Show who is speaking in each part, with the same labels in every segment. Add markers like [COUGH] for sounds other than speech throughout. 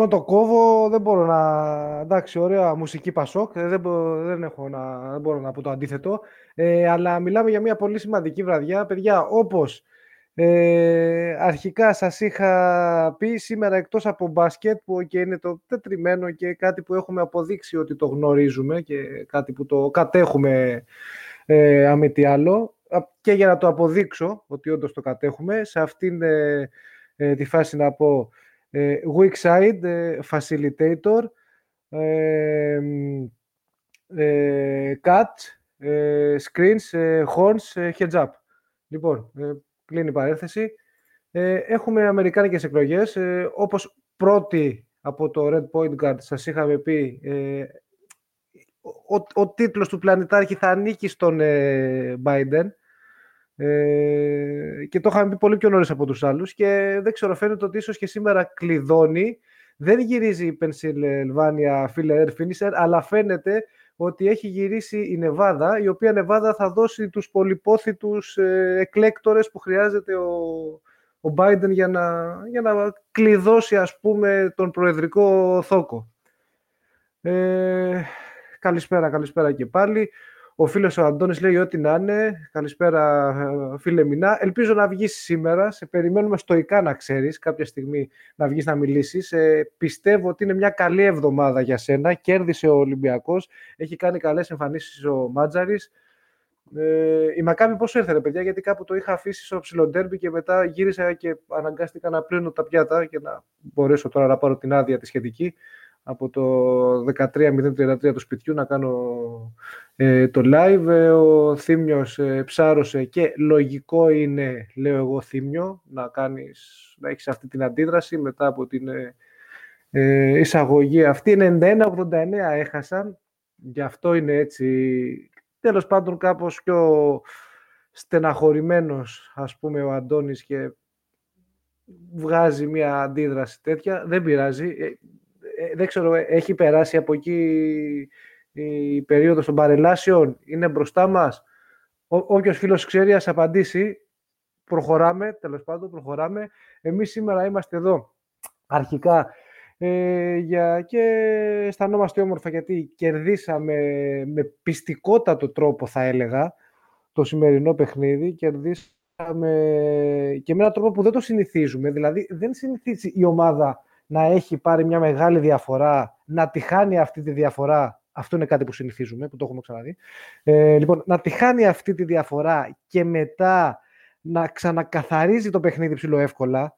Speaker 1: Λοιπόν, το κόβω, δεν μπορώ να... Εντάξει, ωραία μουσική Πασόκ, ε, δεν, δεν, έχω να... δεν μπορώ να πω το αντίθετο. Ε, αλλά μιλάμε για μια πολύ σημαντική βραδιά. Παιδιά, όπως ε, αρχικά σας είχα πει σήμερα εκτός από μπάσκετ, που και είναι το τετριμένο και κάτι που έχουμε αποδείξει ότι το γνωρίζουμε και κάτι που το κατέχουμε ε, αμή τι άλλο, και για να το αποδείξω ότι όντως το κατέχουμε, σε αυτήν ε, ε τη φάση να πω ε, weak side, ε, facilitator, ε, cut, screens, horns, heads up. Λοιπόν, κλείνει η παρέθεση. Έχουμε αμερικάνικες εκλογές. Όπως πρώτη από το Red Point Guard σας είχαμε πει, ο, ο τίτλος του πλανητάρχη θα ανήκει στον Biden. Ε, και το είχαμε πει πολύ πιο νωρίς από τους άλλους. Και δεν ξέρω, φαίνεται ότι ίσως και σήμερα κλειδώνει. Δεν γυρίζει η Pennsylvania Filler Finisher, αλλά φαίνεται ότι έχει γυρίσει η Νεβάδα, η οποία Νεβάδα θα δώσει τους πολυπόθητους ε, εκλέκτορες που χρειάζεται ο, ο Biden για να, για να κλειδώσει, ας πούμε, τον προεδρικό θόκο. Ε, καλησπέρα, καλησπέρα και πάλι. Ο φίλος ο Αντώνης λέει ό,τι να είναι. Καλησπέρα φίλε Μινά. Ελπίζω να βγεις σήμερα. Σε περιμένουμε στοικά να ξέρεις κάποια στιγμή να βγεις να μιλήσεις. Ε, πιστεύω ότι είναι μια καλή εβδομάδα για σένα. Κέρδισε ο Ολυμπιακός. Έχει κάνει καλές εμφανίσεις ο Μάτζαρης. Ε, η Μακάβη πώς έρθε παιδιά, γιατί κάπου το είχα αφήσει στο ψιλοντέρμπι και μετά γύρισα και αναγκάστηκα να πλύνω τα πιάτα και να μπορέσω τώρα να πάρω την άδεια τη σχετική από το 13.033 του σπιτιού να κάνω ε, το live. Ε, ο Θήμιος ε, ψάρωσε και λογικό είναι, λέω εγώ Θήμιο, να, κάνεις, να έχεις αυτή την αντίδραση μετά από την ε, εισαγωγή αυτή. 91-89 έχασαν, γι' αυτό είναι έτσι, τέλος πάντων κάπως πιο στεναχωρημένος ας πούμε ο Αντώνης και βγάζει μια αντίδραση τέτοια. Δεν πειράζει. Ε, δεν ξέρω, έχει περάσει από εκεί η περίοδος των παρελάσεων, είναι μπροστά μας; Ό, όποιος φίλος ξέρει, ας απαντήσει. Προχωράμε, τέλος πάντων, προχωράμε. Εμείς σήμερα είμαστε εδώ, αρχικά, ε, για, και αισθανόμαστε όμορφα γιατί κερδίσαμε με πιστικότατο τρόπο, θα έλεγα, το σημερινό παιχνίδι. Κερδίσαμε και με έναν τρόπο που δεν το συνηθίζουμε. Δηλαδή, δεν συνηθίζει η ομάδα να έχει πάρει μια μεγάλη διαφορά, να τη χάνει αυτή τη διαφορά. Αυτό είναι κάτι που συνηθίζουμε, που το έχουμε ξαναδεί. Ε, λοιπόν, να τη χάνει αυτή τη διαφορά και μετά να ξανακαθαρίζει το παιχνίδι ψηλό εύκολα,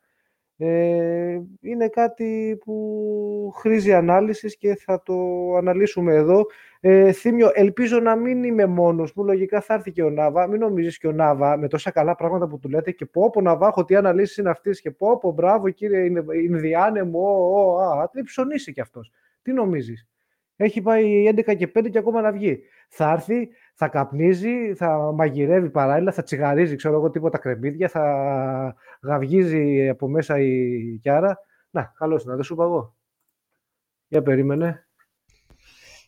Speaker 1: ε, είναι κάτι που χρήζει ανάλυσης και θα το αναλύσουμε εδώ. Ε, Θύμιο, ελπίζω να μην είμαι μόνος μου. Λογικά θα έρθει και ο Νάβα. Μην νομίζεις και ο Νάβα με τόσα καλά πράγματα που του λέτε και πω πω Ναβάχο, τι αναλύσεις είναι αυτές και πω πω μπράβο κύριε Ινδιάνεμο, ο, α, τι ψωνίσει κι αυτός. Τι νομίζεις; Έχει πάει 11 και 5 και ακόμα να βγει. Θα έρθει, θα καπνίζει, θα μαγειρεύει παράλληλα, θα τσιγαρίζει, ξέρω εγώ, τίποτα κρεμμύδια, θα γαυγίζει από μέσα η Κιάρα. Να, καλώς να, δεν σου είπα εγώ. Για περίμενε.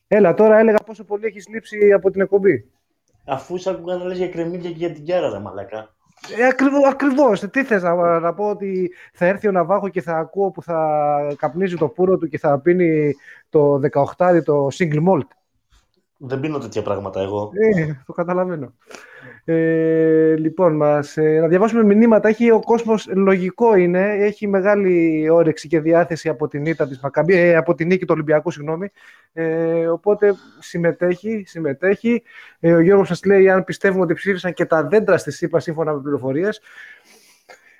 Speaker 1: Έλα, τώρα έλεγα πόσο πολύ έχεις λείψει από την εκπομπή.
Speaker 2: Αφού σ' άκουγα να λες για κρεμμύδια και για την Κιάρα, ρε μαλακά.
Speaker 1: Ε, ακριβώς, ακριβώς. Τι θες να, να πω ότι θα έρθει ο Ναβάχο και θα ακούω που θα καπνίζει το πουρο του και θα πίνει το 18 το single malt.
Speaker 2: Δεν πίνω τέτοια πράγματα εγώ.
Speaker 1: Ε, το καταλαβαίνω. Ε, λοιπόν, μας, ε, να διαβάσουμε μηνύματα. Έχει ο κόσμος, λογικό είναι, έχει μεγάλη όρεξη και διάθεση από την ήττα της Μακαμπή, ε, από την νίκη του Ολυμπιακού, συγγνώμη. Ε, οπότε συμμετέχει, συμμετέχει. Ε, ο Γιώργος σας λέει αν πιστεύουμε ότι ψήφισαν και τα δέντρα στη ΣΥΠΑ σύμφωνα με πληροφορίες.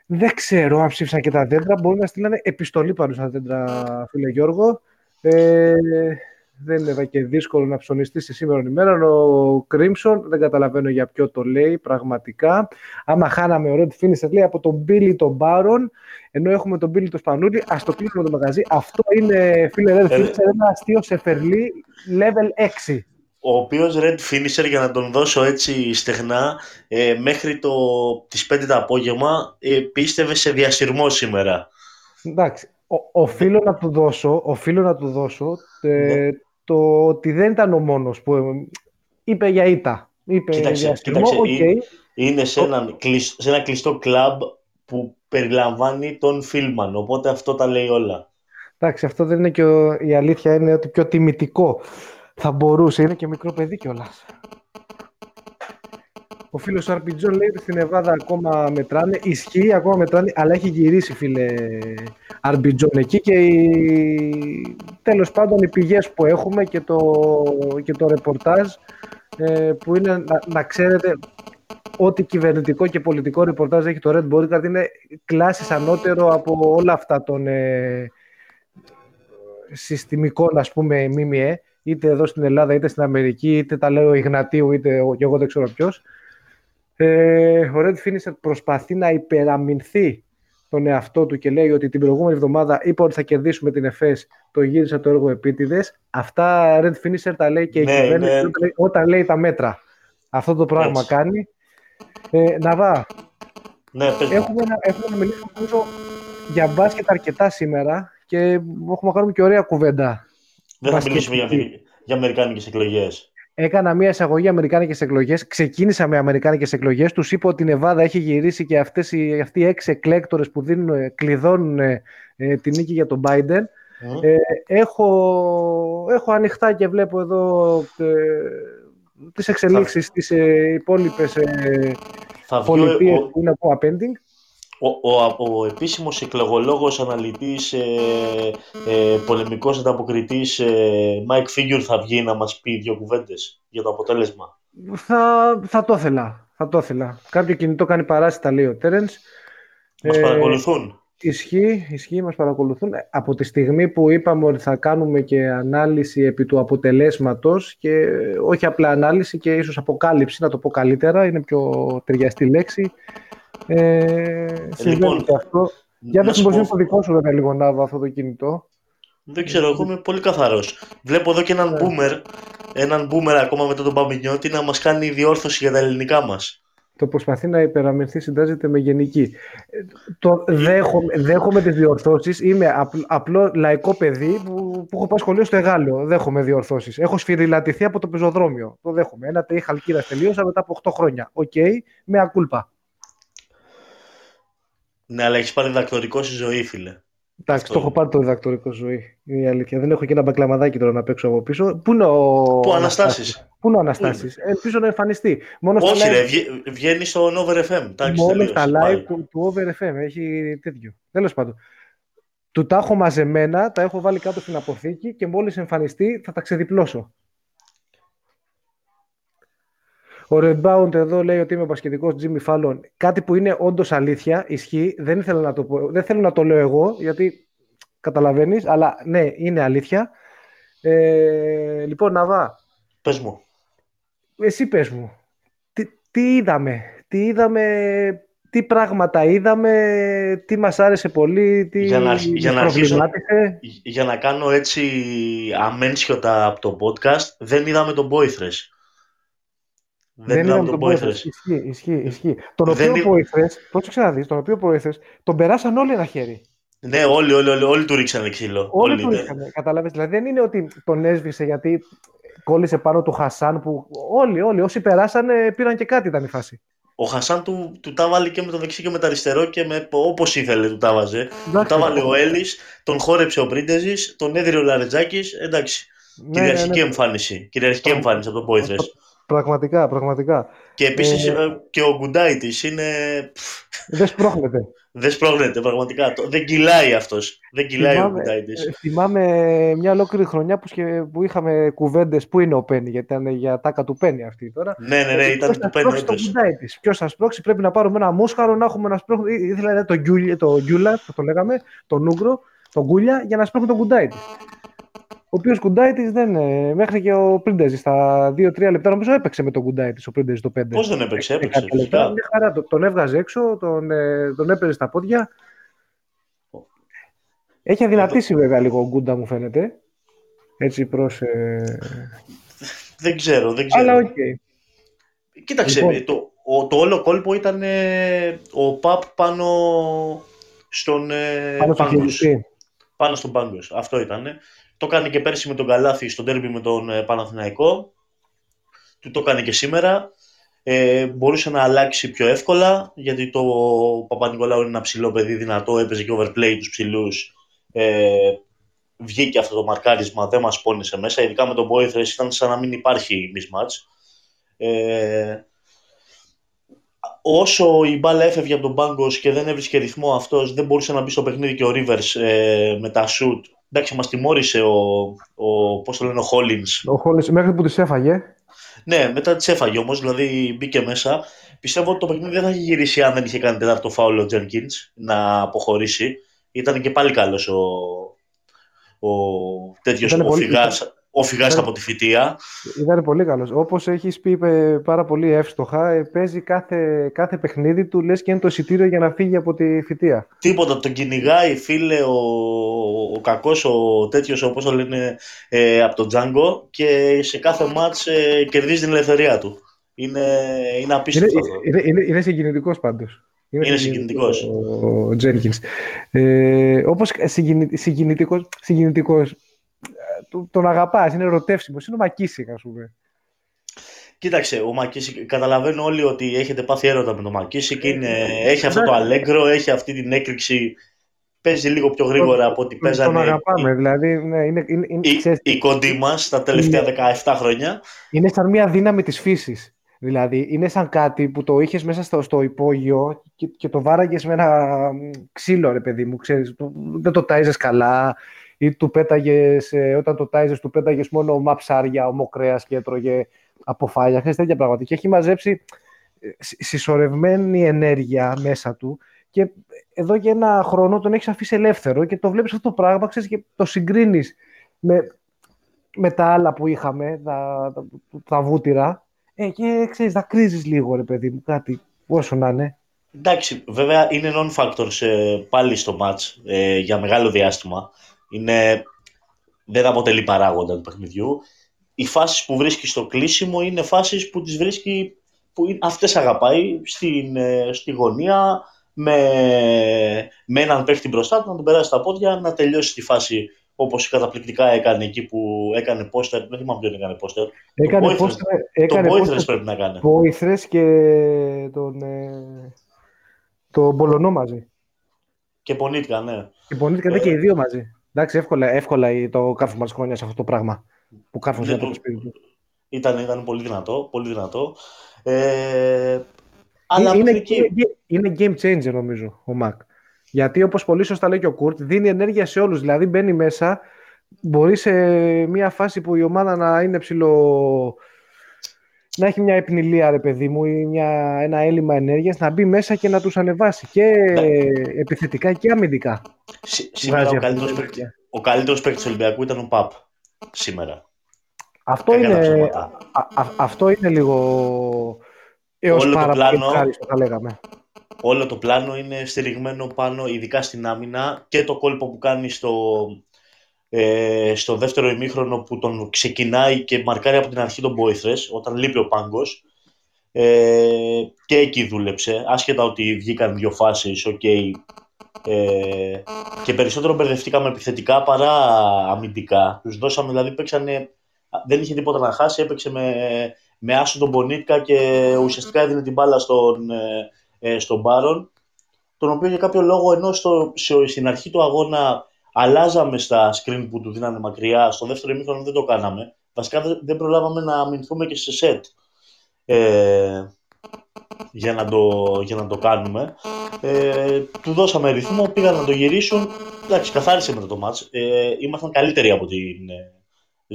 Speaker 1: Δεν ξέρω αν ψήφισαν και τα δέντρα. Μπορεί να στείλανε επιστολή πάνω στα δέντρα, φίλε Γιώργο. Ε, δεν είναι και δύσκολο να ψωνιστείς στη σήμερα ημέρα. Ο Κρίμσον, δεν καταλαβαίνω για ποιο το λέει πραγματικά. Άμα χάναμε ο Red Finisher, λέει από τον Μπίλι τον Μπάρον, ενώ έχουμε τον Μπίλι τον Σπανούλη, ας το κλείσουμε το μαγαζί. Αυτό είναι, φίλε Red ε, Finisher, ένα αστείο σε φερλί level 6.
Speaker 2: Ο οποίος Red Finisher, για να τον δώσω έτσι στεγνά, ε, μέχρι το, τις 5 το απόγευμα ε, πίστευε σε διασυρμό σήμερα.
Speaker 1: Εντάξει, οφείλω να του δώσω, οφείλω να του δώσω ε, ναι. Το ότι δεν ήταν ο μόνος που ε, είπε για ήττα. Είπε
Speaker 2: κοίταξε, για κοίταξε okay. είναι σε ένα, κλειστό, σε ένα κλειστό κλαμπ που περιλαμβάνει τον Φίλμαν, οπότε αυτό τα λέει όλα.
Speaker 1: Εντάξει, αυτό δεν είναι και ο... η αλήθεια είναι ότι πιο τιμητικό θα μπορούσε. Είναι και μικρό παιδί κιόλας. Ο φίλος του Αρπιτζόν λέει ότι στην Εβάδα ακόμα μετράνε. Ισχύει, ακόμα μετράνε, αλλά έχει γυρίσει, φίλε Αρμπιτζόν εκεί. Και οι... τέλος πάντων οι πηγές που έχουμε και το, και το ρεπορτάζ ε, που είναι να, να ξέρετε ό,τι κυβερνητικό και πολιτικό ρεπορτάζ έχει το Red Bodyguard είναι κλάσεις ανώτερο από όλα αυτά των ε, συστημικών ας πούμε ΜΜΕ είτε εδώ στην Ελλάδα είτε στην Αμερική είτε τα λέω Ιγνατίου είτε και εγώ δεν ξέρω ποιος ε, ο Red Finisher προσπαθεί να υπεραμεινθεί τον εαυτό του και λέει ότι την προηγούμενη εβδομάδα είπε ότι θα κερδίσουμε την ΕΦΕΣ, το γύρισα το έργο επίτηδες. Αυτά Red Finisher τα λέει και η ναι, κυβέρνηση ναι. όταν λέει τα μέτρα. Αυτό το πράγμα Έτσι. κάνει. Ε, Ναβά,
Speaker 2: ναι,
Speaker 1: έχουμε, να, έχουμε να μιλήσουμε για μπάσκετ αρκετά σήμερα και έχουμε να κάνουμε και ωραία κουβέντα.
Speaker 2: Δεν θα μιλήσουμε για, για Αμερικάνικες εκλογές.
Speaker 1: Έκανα μια εισαγωγή Αμερικάνικες εκλογές, ξεκίνησα με Αμερικάνικες εκλογές, τους είπα ότι η Νεβάδα έχει γυρίσει και αυτές οι, αυτοί οι έξι εκλέκτορες που δίνουν, κλειδώνουν ε, την νίκη για τον Biden. Ε, έχω, έχω ανοιχτά και βλέπω εδώ ε, τις εξελίξεις στις ε, υπόλοιπες ε, πολιτείες που είναι από appending.
Speaker 2: Ο, ο, ο επίσημος εκλογολόγος, αναλυτής, ε, ε, πολεμικός ανταποκριτής ε, Mike Figure θα βγει να μας πει δύο κουβέντες για το αποτέλεσμα.
Speaker 1: Θα, θα το ήθελα. Θα το ήθελα. Κάποιο κινητό κάνει παράσιτα, λέει ο Τέρενς.
Speaker 2: Μας ε, παρακολουθούν.
Speaker 1: Ισχύει, ισχύει, μας παρακολουθούν. Από τη στιγμή που είπαμε ότι θα κάνουμε και ανάλυση επί του αποτελέσματος και όχι απλά ανάλυση και ίσως αποκάλυψη, να το πω καλύτερα, είναι πιο ταιριαστή λέξη. Ε, λοιπόν, και αυτό. Για να πω... είναι το δικό σου βέβαια λίγο να αυτό το κινητό.
Speaker 2: Δεν ξέρω, εγώ είμαι πολύ καθαρός. Βλέπω εδώ και έναν yeah. Ναι. boomer, έναν boomer ακόμα μετά τον Παμινιώτη να μας κάνει διόρθωση για τα ελληνικά μας
Speaker 1: το προσπαθεί να υπεραμυνθεί συντάσσεται με γενική. Το δέχομαι, δέχομαι τις διορθώσεις. Είμαι απλό λαϊκό παιδί που, που έχω πάει σχολείο στο Αιγάλεω. Δέχομαι διορθώσεις. Έχω σφυρηλατηθεί από το πεζοδρόμιο. Το δέχομαι. Ένα ΤΕΙ Χαλκίδας τελείωσα μετά από 8 χρόνια. OK, okay, με ακούλπα.
Speaker 2: Ναι, αλλά έχεις πάρει διδακτορικό στη ζωή, φίλε.
Speaker 1: Εντάξει, το έχω πάρει το διδακτορικό ζωή. Είναι η αλήθεια. Δεν έχω και ένα μπακλαμαδάκι τώρα να παίξω από πίσω. Πού είναι ο.
Speaker 2: Πού Αναστάσει.
Speaker 1: Πού είναι ο Αναστάσης; Ελπίζω να εμφανιστεί. Μόνο
Speaker 2: Όχι, ρε, βγαίνει στο Over FM.
Speaker 1: Μόνο στα live του, του Over FM. Έχει τέτοιο. Τέλος πάντων. Του τα έχω μαζεμένα, τα έχω βάλει κάτω στην αποθήκη και μόλις εμφανιστεί θα τα ξεδιπλώσω. Ο Rebound εδώ λέει ότι είμαι ο πασχετικός Jimmy Fallon. Κάτι που είναι όντως αλήθεια, ισχύει. Δεν, ήθελα να το πω, δεν θέλω να το λέω εγώ, γιατί καταλαβαίνεις, αλλά ναι, είναι αλήθεια. Ε, λοιπόν, Ναβά.
Speaker 2: Πες μου.
Speaker 1: Εσύ πες μου. Τι, τι είδαμε, τι είδαμε, τι πράγματα είδαμε, τι μας άρεσε πολύ, τι
Speaker 2: για να, για να, αρχίσω, για να κάνω έτσι αμένσιοτα από το podcast, δεν είδαμε τον Boyfriends.
Speaker 1: Δεν, δεν είδαμε τον Boyfriends. Ισχύει, ισχύει, ισχύει. Τον οποίο Boyfriends, πρόσεξε να δεις, τον οποίο Boyfriends, τον περάσαν όλοι ένα χέρι.
Speaker 2: Ναι, όλοι, όλοι, όλοι, όλοι του ρίξανε ξύλο.
Speaker 1: Όλοι, όλοι του ρίξανε, κατάλαβες. Δηλαδή δεν είναι ότι τον έσβησε γιατί κόλλησε πάνω του Χασάν που όλοι, όλοι όσοι περάσανε πήραν και κάτι ήταν η φάση.
Speaker 2: Ο Χασάν του, του τα βάλει και με το δεξί και με το αριστερό και με, όπως ήθελε του τα βάζε. Του τα βάλε ο Έλλης, τον χόρεψε ο Πρίντεζης, τον έδειρε ο Λαρετζάκης, εντάξει. Ναι, κυριαρχική ναι, ναι. εμφάνιση, κυριαρχική εμφάνιση από τον Πόηθρες.
Speaker 1: Πραγματικά, πραγματικά.
Speaker 2: Και επίσης ε... ε και ο Γκουντάιτης είναι...
Speaker 1: Δεν σπρώχνεται.
Speaker 2: Δεν σπρώχνεται, πραγματικά. Δεν κυλάει αυτός. Δεν κυλάει θυμάμαι, ο Κουντάιτη.
Speaker 1: Ε, θυμάμαι μια ολόκληρη χρονιά που, που είχαμε κουβέντες που είναι ο Πένι, γιατί ήταν για τάκα του Πένι αυτή τώρα.
Speaker 2: Ναι, ναι, ναι, ήταν του Πένι.
Speaker 1: Ποιος θα σπρώξει, πρέπει να πάρουμε ένα μούσχαρο να έχουμε να σπρώξουμε. Ήθελα το, γκιούλια, το γκιούλα, το, το λέγαμε, το νούγκρο, το γκούλια, για να σπρώχνει τον Κουντάιτη. Ο οποίος Κουντάιτης δεν. Μέχρι και ο Πρίντεζης στα 2-3 λεπτά νομίζω έπαιξε με τον Κουντάιτης ο Πρίντεζης το 5.
Speaker 2: Πώς δεν έπαιξε, έπαιξε.
Speaker 1: Λεπτά, χαρά, τον έβγαζε έξω, τον, ε, τον έπαιζε στα πόδια. Έχει αδυνατήσει βέβαια λίγο ο Γκούντα μου φαίνεται. Έτσι προς. Ε...
Speaker 2: Δεν ξέρω, δεν ξέρω.
Speaker 1: Αλλά οκ. Okay.
Speaker 2: Κοίταξε, λοιπόν. το, ο, το όλο κόλπο ήταν ε, ο Παπ πάνω στον ε, πάνω, πάνω στον Πάγκος. Αυτό ήταν. Το κάνει και πέρσι με τον Καλάθι στο τέρμι με τον ε, Παναθηναϊκό. Του το κάνει και σήμερα. Ε, μπορούσε να αλλάξει πιο εύκολα, γιατί το Παπα-Νικολάου είναι ένα ψηλό παιδί δυνατό, έπαιζε και overplay τους ψηλούς. Ε, βγήκε αυτό το μαρκάρισμα, δεν μας πόνισε μέσα. Ειδικά με τον Boyfriend ήταν σαν να μην υπάρχει mismatch. Ε, όσο η μπάλα έφευγε από τον πάγκος και δεν έβρισκε ρυθμό αυτός, δεν μπορούσε να μπει στο παιχνίδι και ο Rivers ε, με τα shoot. Εντάξει, μας τιμώρησε ο, ο, πώς το λένε, ο Hollins.
Speaker 1: Ο Hollins μέχρι που τις έφαγε.
Speaker 2: Ναι, μετά τις έφαγε όμως, δηλαδή μπήκε μέσα. Πιστεύω ότι το παιχνίδι δεν θα είχε γυρίσει αν δεν είχε κάνει τέταρτο φάουλο ο Τζέρκινς να αποχωρήσει. Ήταν και πάλι καλός ο, ο τέτοιος ο φυγάς ο φυγά από τη φοιτεία.
Speaker 1: Ήταν πολύ καλός. Όπως έχεις πει πάρα πολύ εύστοχα, ε, παίζει κάθε, κάθε παιχνίδι του, λες και είναι το εισιτήριο για να φύγει από τη φοιτεία.
Speaker 2: Τίποτα. Τον κυνηγάει, φίλε, ο, ο κακός, ο τέτοιος, όπως το λένε, ε, από τον Τζάγκο και σε κάθε μάτς ε, κερδίζει την ελευθερία του. Είναι, είναι απίστευτο.
Speaker 1: Είναι, είναι, είναι, είναι συγκινητικός πάντως.
Speaker 2: Είναι, είναι συγκινητικός.
Speaker 1: Ο Τζένκιν. Ε, Όπως συγκινητικός τον αγαπάς, είναι ερωτεύσιμος. Είναι ο Μακίσικ, ας πούμε.
Speaker 2: Κοίταξε, ο Μακίσικ, καταλαβαίνω όλοι ότι έχετε πάθει έρωτα με τον Μακίσικ. Είναι, έχει αυτό το αλέγκρο, έχει αυτή την έκρηξη. Παίζει λίγο πιο γρήγορα από ό,τι παίζανε.
Speaker 1: Τον αγαπάμε, δηλαδή. Ναι, είναι, είναι, είναι,
Speaker 2: η, ξέρεις, η κοντή μας τα τελευταία είναι, 17 χρόνια.
Speaker 1: Είναι σαν μια δύναμη της φύσης. Δηλαδή, είναι σαν κάτι που το είχες μέσα στο, στο υπόγειο και, και το βάραγες με ένα ξύλο, ρε παιδί μου. Ξέρεις, δεν το τάιζες καλά, ή του πέταγες, ε, όταν το τάιζες του πέταγες μόνο μαψάρια, ομοκρέας και έτρωγε από φάλια, ξέρεις τέτοια πράγματα. Και έχει μαζέψει ε, συσσωρευμένη ενέργεια μέσα του και εδώ για ένα χρόνο τον έχεις αφήσει ελεύθερο και το βλέπεις αυτό το πράγμα, ξέρεις, και το συγκρίνεις με, με τα άλλα που είχαμε, τα, τα, τα βούτυρα, ε, και ξέρεις, θα κρίζεις λίγο, ρε παιδί μου, κάτι, όσο να είναι.
Speaker 2: Εντάξει, βέβαια είναι non-factor πάλι στο match ε, για μεγάλο διάστημα είναι, δεν αποτελεί παράγοντα του παιχνιδιού. Οι φάσεις που βρίσκει στο κλείσιμο είναι φάσεις που τις βρίσκει, που αυτές αγαπάει στην, ε, στη γωνία, με, με έναν παίχτη μπροστά του, να τον περάσει στα πόδια, να τελειώσει τη φάση όπως καταπληκτικά έκανε εκεί που έκανε πόστερ. Δεν θυμάμαι ποιον έκανε πόστερ.
Speaker 1: Έκανε πόστερ. Έκανε
Speaker 2: πόστερ πρέπει να κάνει.
Speaker 1: Πόηθρε και τον. Ε, τον Μπολονό μαζί.
Speaker 2: Και πονήθηκαν, ναι.
Speaker 1: Και πονήθηκαν ε, και οι δύο μαζί. Εντάξει, εύκολα, εύκολα το κάρφωμα της χρόνια σε αυτό το πράγμα. Που κάρφωσε από το σπίτι του.
Speaker 2: Ήταν, ήταν πολύ δυνατό. Πολύ δυνατό. Ε, αλλά
Speaker 1: είναι, είναι, game changer νομίζω ο Μακ. Γιατί όπως πολύ σωστά λέει και ο Κουρτ, δίνει ενέργεια σε όλους. Δηλαδή μπαίνει μέσα, μπορεί σε μια φάση που η ομάδα να είναι ψηλό να έχει μια επινηλία, ρε παιδί μου, ή μια, ένα έλλειμμα ενέργειας, να μπει μέσα και να τους ανεβάσει και επιθετικά και αμυντικά.
Speaker 2: σήμερα ο καλύτερος, παίκτη, ο καλύτερος παίκτης του Ολυμπιακού ήταν ο Παπ, σήμερα.
Speaker 1: Αυτό είναι, αυτό είναι λίγο έως όλο πάρα το πλάνο, θα λέγαμε.
Speaker 2: Όλο το πλάνο είναι στηριγμένο πάνω, ειδικά στην άμυνα και το κόλπο που κάνει στο, ε, στο δεύτερο ημίχρονο που τον ξεκινάει και μαρκάρει από την αρχή τον Μπόηθρες, όταν λείπει ο Πάγκος. Ε, και εκεί δούλεψε, άσχετα ότι βγήκαν δύο φάσεις, OK. Okay, ε, και περισσότερο μπερδευτήκαμε επιθετικά παρά αμυντικά. Τους δώσαμε, δηλαδή παίξανε, δεν είχε τίποτα να χάσει, έπαιξε με, με άσο τον Μπονίτκα και ουσιαστικά έδινε την μπάλα στον, ε, ε στον Μπάρον, τον οποίο για κάποιο λόγο ενώ στο, στην αρχή του αγώνα αλλάζαμε στα screen που του δίνανε μακριά. Στο δεύτερο ημίχρονο δεν το κάναμε. Βασικά δεν προλάβαμε να αμυνθούμε και σε σετ ε, για, να το, για να το κάνουμε. Ε, του δώσαμε ρυθμό, πήγαν να το γυρίσουν. Εντάξει, καθάρισε μετά το μάτς. Ε, ήμασταν καλύτεροι από την ε,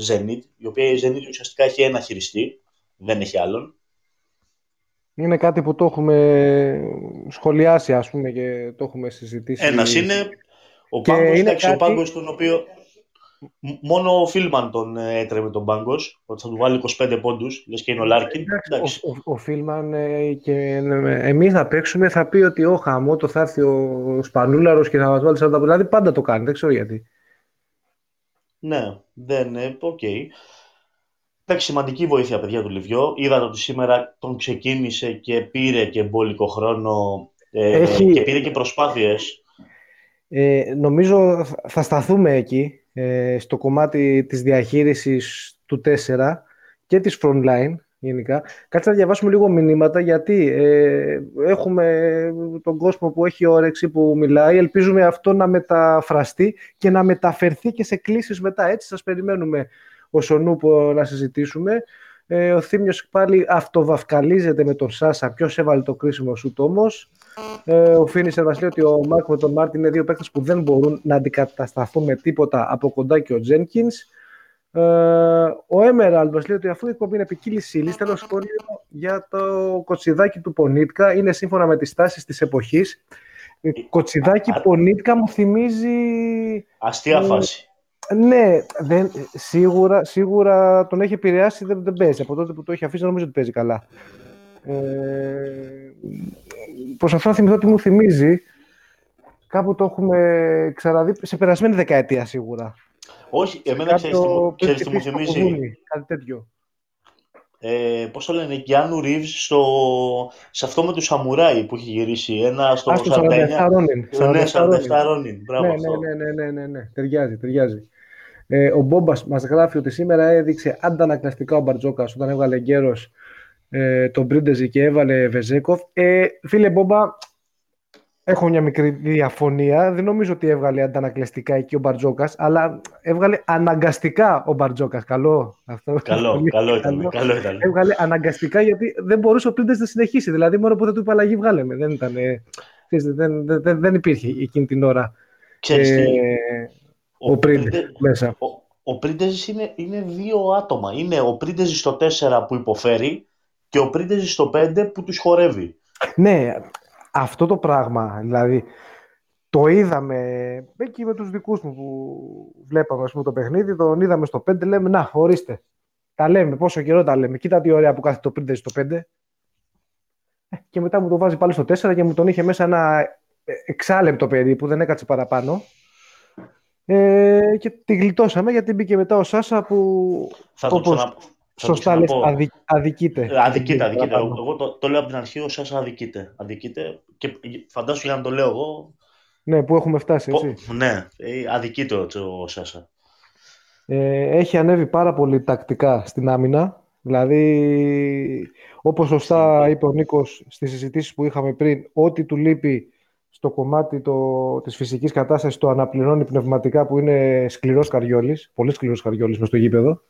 Speaker 2: Zenit, η οποία η Zenit ουσιαστικά έχει ένα χειριστή, δεν έχει άλλον.
Speaker 1: Είναι κάτι που το έχουμε σχολιάσει, ας πούμε, και το έχουμε συζητήσει.
Speaker 2: Ένας είναι, ο Πάγκος, είναι κάτι... ο Πάγκος τον οποίο μόνο ο Φίλμαν τον ε, έτρεμε τον Πάγκος, ότι θα του βάλει 25 πόντους, λες και είναι ο Λάρκιν.
Speaker 1: Ο, ο, ο Φίλμαν ε, και ε, εμείς θα παίξουμε, θα πει ότι ο χαμό το θα έρθει ο Σπανούλαρος και θα μας βάλει 40 πόντους. Δηλαδή πάντα το κάνει, δεν ξέρω γιατί.
Speaker 2: Ναι, δεν είναι, οκ. Okay. Έχει σημαντική βοήθεια, παιδιά του Λιβιό. Είδατε ότι σήμερα τον ξεκίνησε και πήρε και μπόλικο χρόνο Έχει... και πήρε και προσπάθειες.
Speaker 1: Ε, νομίζω θα σταθούμε εκεί, ε, στο κομμάτι της διαχείρισης του 4 και της frontline, γενικά. Κάτσε να διαβάσουμε λίγο μηνύματα γιατί ε, έχουμε τον κόσμο που έχει όρεξη που μιλάει. Ελπίζουμε αυτό να μεταφραστεί και να μεταφερθεί και σε κλήσεις μετά. Έτσι σας περιμένουμε ο Νούπο να συζητήσουμε. Ε, ο Θήμιος πάλι αυτοβαυκαλίζεται με τον Σάσα. Ποιος έβαλε το κρίσιμο σουτ όμως. Ε, ο Φίνισερ μας λέει ότι ο Μάρκ με τον Μάρτιν είναι δύο παίκτες που δεν μπορούν να αντικατασταθούν με τίποτα από κοντά και ο Τζένκινς. Ε, ο Έμεραλ μας λέει ότι αφού η εκπομπή είναι ποικίλη ύλης, θέλω σχόλιο για το κοτσιδάκι του Πονίτκα. Είναι σύμφωνα με τις τάσεις της εποχής. Κοτσιδάκι Πονίτκα μου θυμίζει.
Speaker 2: Αστεία φάση.
Speaker 1: Ναι, δεν, σίγουρα, σίγουρα τον έχει επηρεάσει, δεν, δεν παίζει. Από τότε που το έχει αφήσει, νομίζω ότι παίζει καλά. Ε, προσπαθώ να θυμηθώ τι μου θυμίζει. Κάπου το έχουμε ξαναδεί σε περασμένη δεκαετία σίγουρα.
Speaker 2: Όχι, εμένα ξέρεις τι μου θυμίζει;
Speaker 1: Κάτι τέτοιο.
Speaker 2: Ε, πώς το λένε, Κιάνου Ρίβς στο, σε αυτό με τους Σαμουράι που έχει γυρίσει. Ένα στο 49. Ναι, 47
Speaker 1: Ναι, 47 Ρόνιν. Ναι, ναι, ναι, ναι, ναι, ναι, ταιριάζει, ταιριάζει. Ε, ο Μπόμπας μας γράφει ότι σήμερα έδειξε αντανακλαστικά ο Μπαρτζόκας όταν έβγαλε γκέρο ε, τον Πρίντεζι και έβαλε Βεζέκοφ. Ε, φίλε Μπόμπα, έχω μια μικρή διαφωνία. Δεν νομίζω ότι έβγαλε αντανακλαστικά εκεί ο Μπαρτζόκας, αλλά έβγαλε αναγκαστικά ο Μπαρτζόκας. Καλό
Speaker 2: αυτό. Καλό, [LAUGHS] καλό, ήταν, καλό. ήταν.
Speaker 1: Έβγαλε αναγκαστικά γιατί δεν μπορούσε ο Πρίντεζι να συνεχίσει. Δηλαδή, μόνο που δεν του είπε αλλαγή, βγάλεμε. Δεν, ήταν, δεν, δεν, δεν υπήρχε εκείνη την ώρα.
Speaker 2: Ξέρεις ε,
Speaker 1: ο, ο μέσα.
Speaker 2: Ο, ο είναι, είναι δύο άτομα. Είναι ο Πρίντεζη στο 4 που υποφέρει και ο Πρίντεζης στο 5 που τους χορεύει.
Speaker 1: Ναι, αυτό το πράγμα, δηλαδή, το είδαμε εκεί με τους δικούς μου που βλέπαμε πούμε, το παιχνίδι, τον είδαμε στο 5, λέμε, να, ορίστε, τα λέμε, πόσο καιρό τα λέμε, κοίτα τι ωραία που κάθεται το Πρίντεζης στο 5. Ε, και μετά μου το βάζει πάλι στο 4 και μου τον είχε μέσα ένα εξάλεπτο παιδί που δεν έκατσε παραπάνω. Ε, και τη γλιτώσαμε γιατί μπήκε μετά ο Σάσα που
Speaker 2: θα το όπως ξανα...
Speaker 1: σωστά λες αδι... αδικείται.
Speaker 2: Ε, αδικείται, αδικείται. Εγώ το, το, λέω από την αρχή ο Σάσα αδικείται. αδικείται. Και φαντάσου για να το λέω εγώ.
Speaker 1: Ναι, που έχουμε φτάσει, έτσι.
Speaker 2: ναι, ε, αδικείται ο, ο Σάσα.
Speaker 1: Ε, έχει ανέβει πάρα πολύ τακτικά στην άμυνα. Δηλαδή, όπως σωστά είπε ο Νίκος στις συζητήσεις που είχαμε πριν, ό,τι του λείπει στο κομμάτι το, της φυσικής κατάστασης το αναπληρώνει πνευματικά που είναι σκληρός καριόλης, πολύ σκληρός καριόλης μες στο γήπεδο.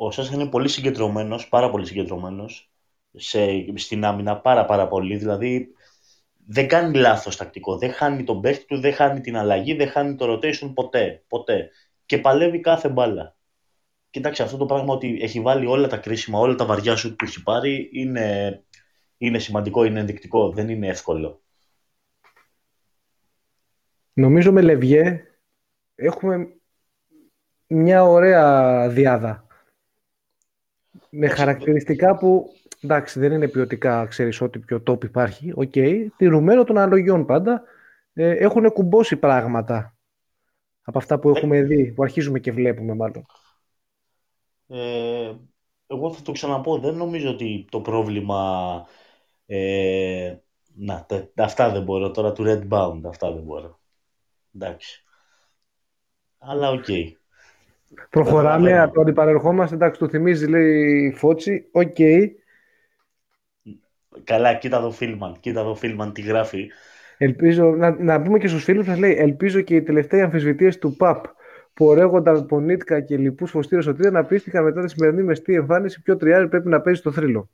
Speaker 2: Ο Σάσα είναι πολύ συγκεντρωμένος, πάρα πολύ συγκεντρωμένος σε, στην άμυνα, πάρα πάρα πολύ. Δηλαδή δεν κάνει λάθος τακτικό, δεν χάνει τον παίχτη του, δεν χάνει την αλλαγή, δεν χάνει το rotation ποτέ, ποτέ. Και παλεύει κάθε μπάλα. Κοίταξε αυτό το πράγμα ότι έχει βάλει όλα τα κρίσιμα, όλα τα βαριά σουτ που έχει πάρει είναι, είναι σημαντικό, είναι ενδεικτικό, δεν είναι εύκολο.
Speaker 1: Νομίζω με Λεβιέ έχουμε μια ωραία δυάδα. Με χαρακτηριστικά που, εντάξει, δεν είναι ποιοτικά, ξέρεις, ό,τι πιο top υπάρχει. OK, okay. τηρουμένων των αναλογιών πάντα. Ε, έχουν κουμπώσει πράγματα από αυτά που έχουμε δει, που αρχίζουμε και βλέπουμε μάλλον.
Speaker 2: Ε, εγώ θα το ξαναπώ, δεν νομίζω ότι το πρόβλημα... Ε, να, αυτά δεν μπορώ τώρα, του Red Bound, αυτά δεν μπορώ. Εντάξει. Αλλά OK. Okay.
Speaker 1: Προχωράμε, το αντιπαρερχόμαστε. Εντάξει, το θυμίζει, λέει Φώτσι. OK. Okay.
Speaker 2: Καλά, κοίτα το Φίλμαν. Κοίτα το Φίλμαν τι γράφει.
Speaker 1: Ελπίζω, να, να πούμε και στους φίλους μας, λέει, ελπίζω και οι τελευταίοι αμφισβητείες του ΠΑΠ που ορέγονταν Πονίτκα και λοιπούς φωστήρες ότι να πίστηκαν μετά τη σημερινή μεστή εμφάνιση ποιο τριάρι πρέπει να παίζει στο θρύλο.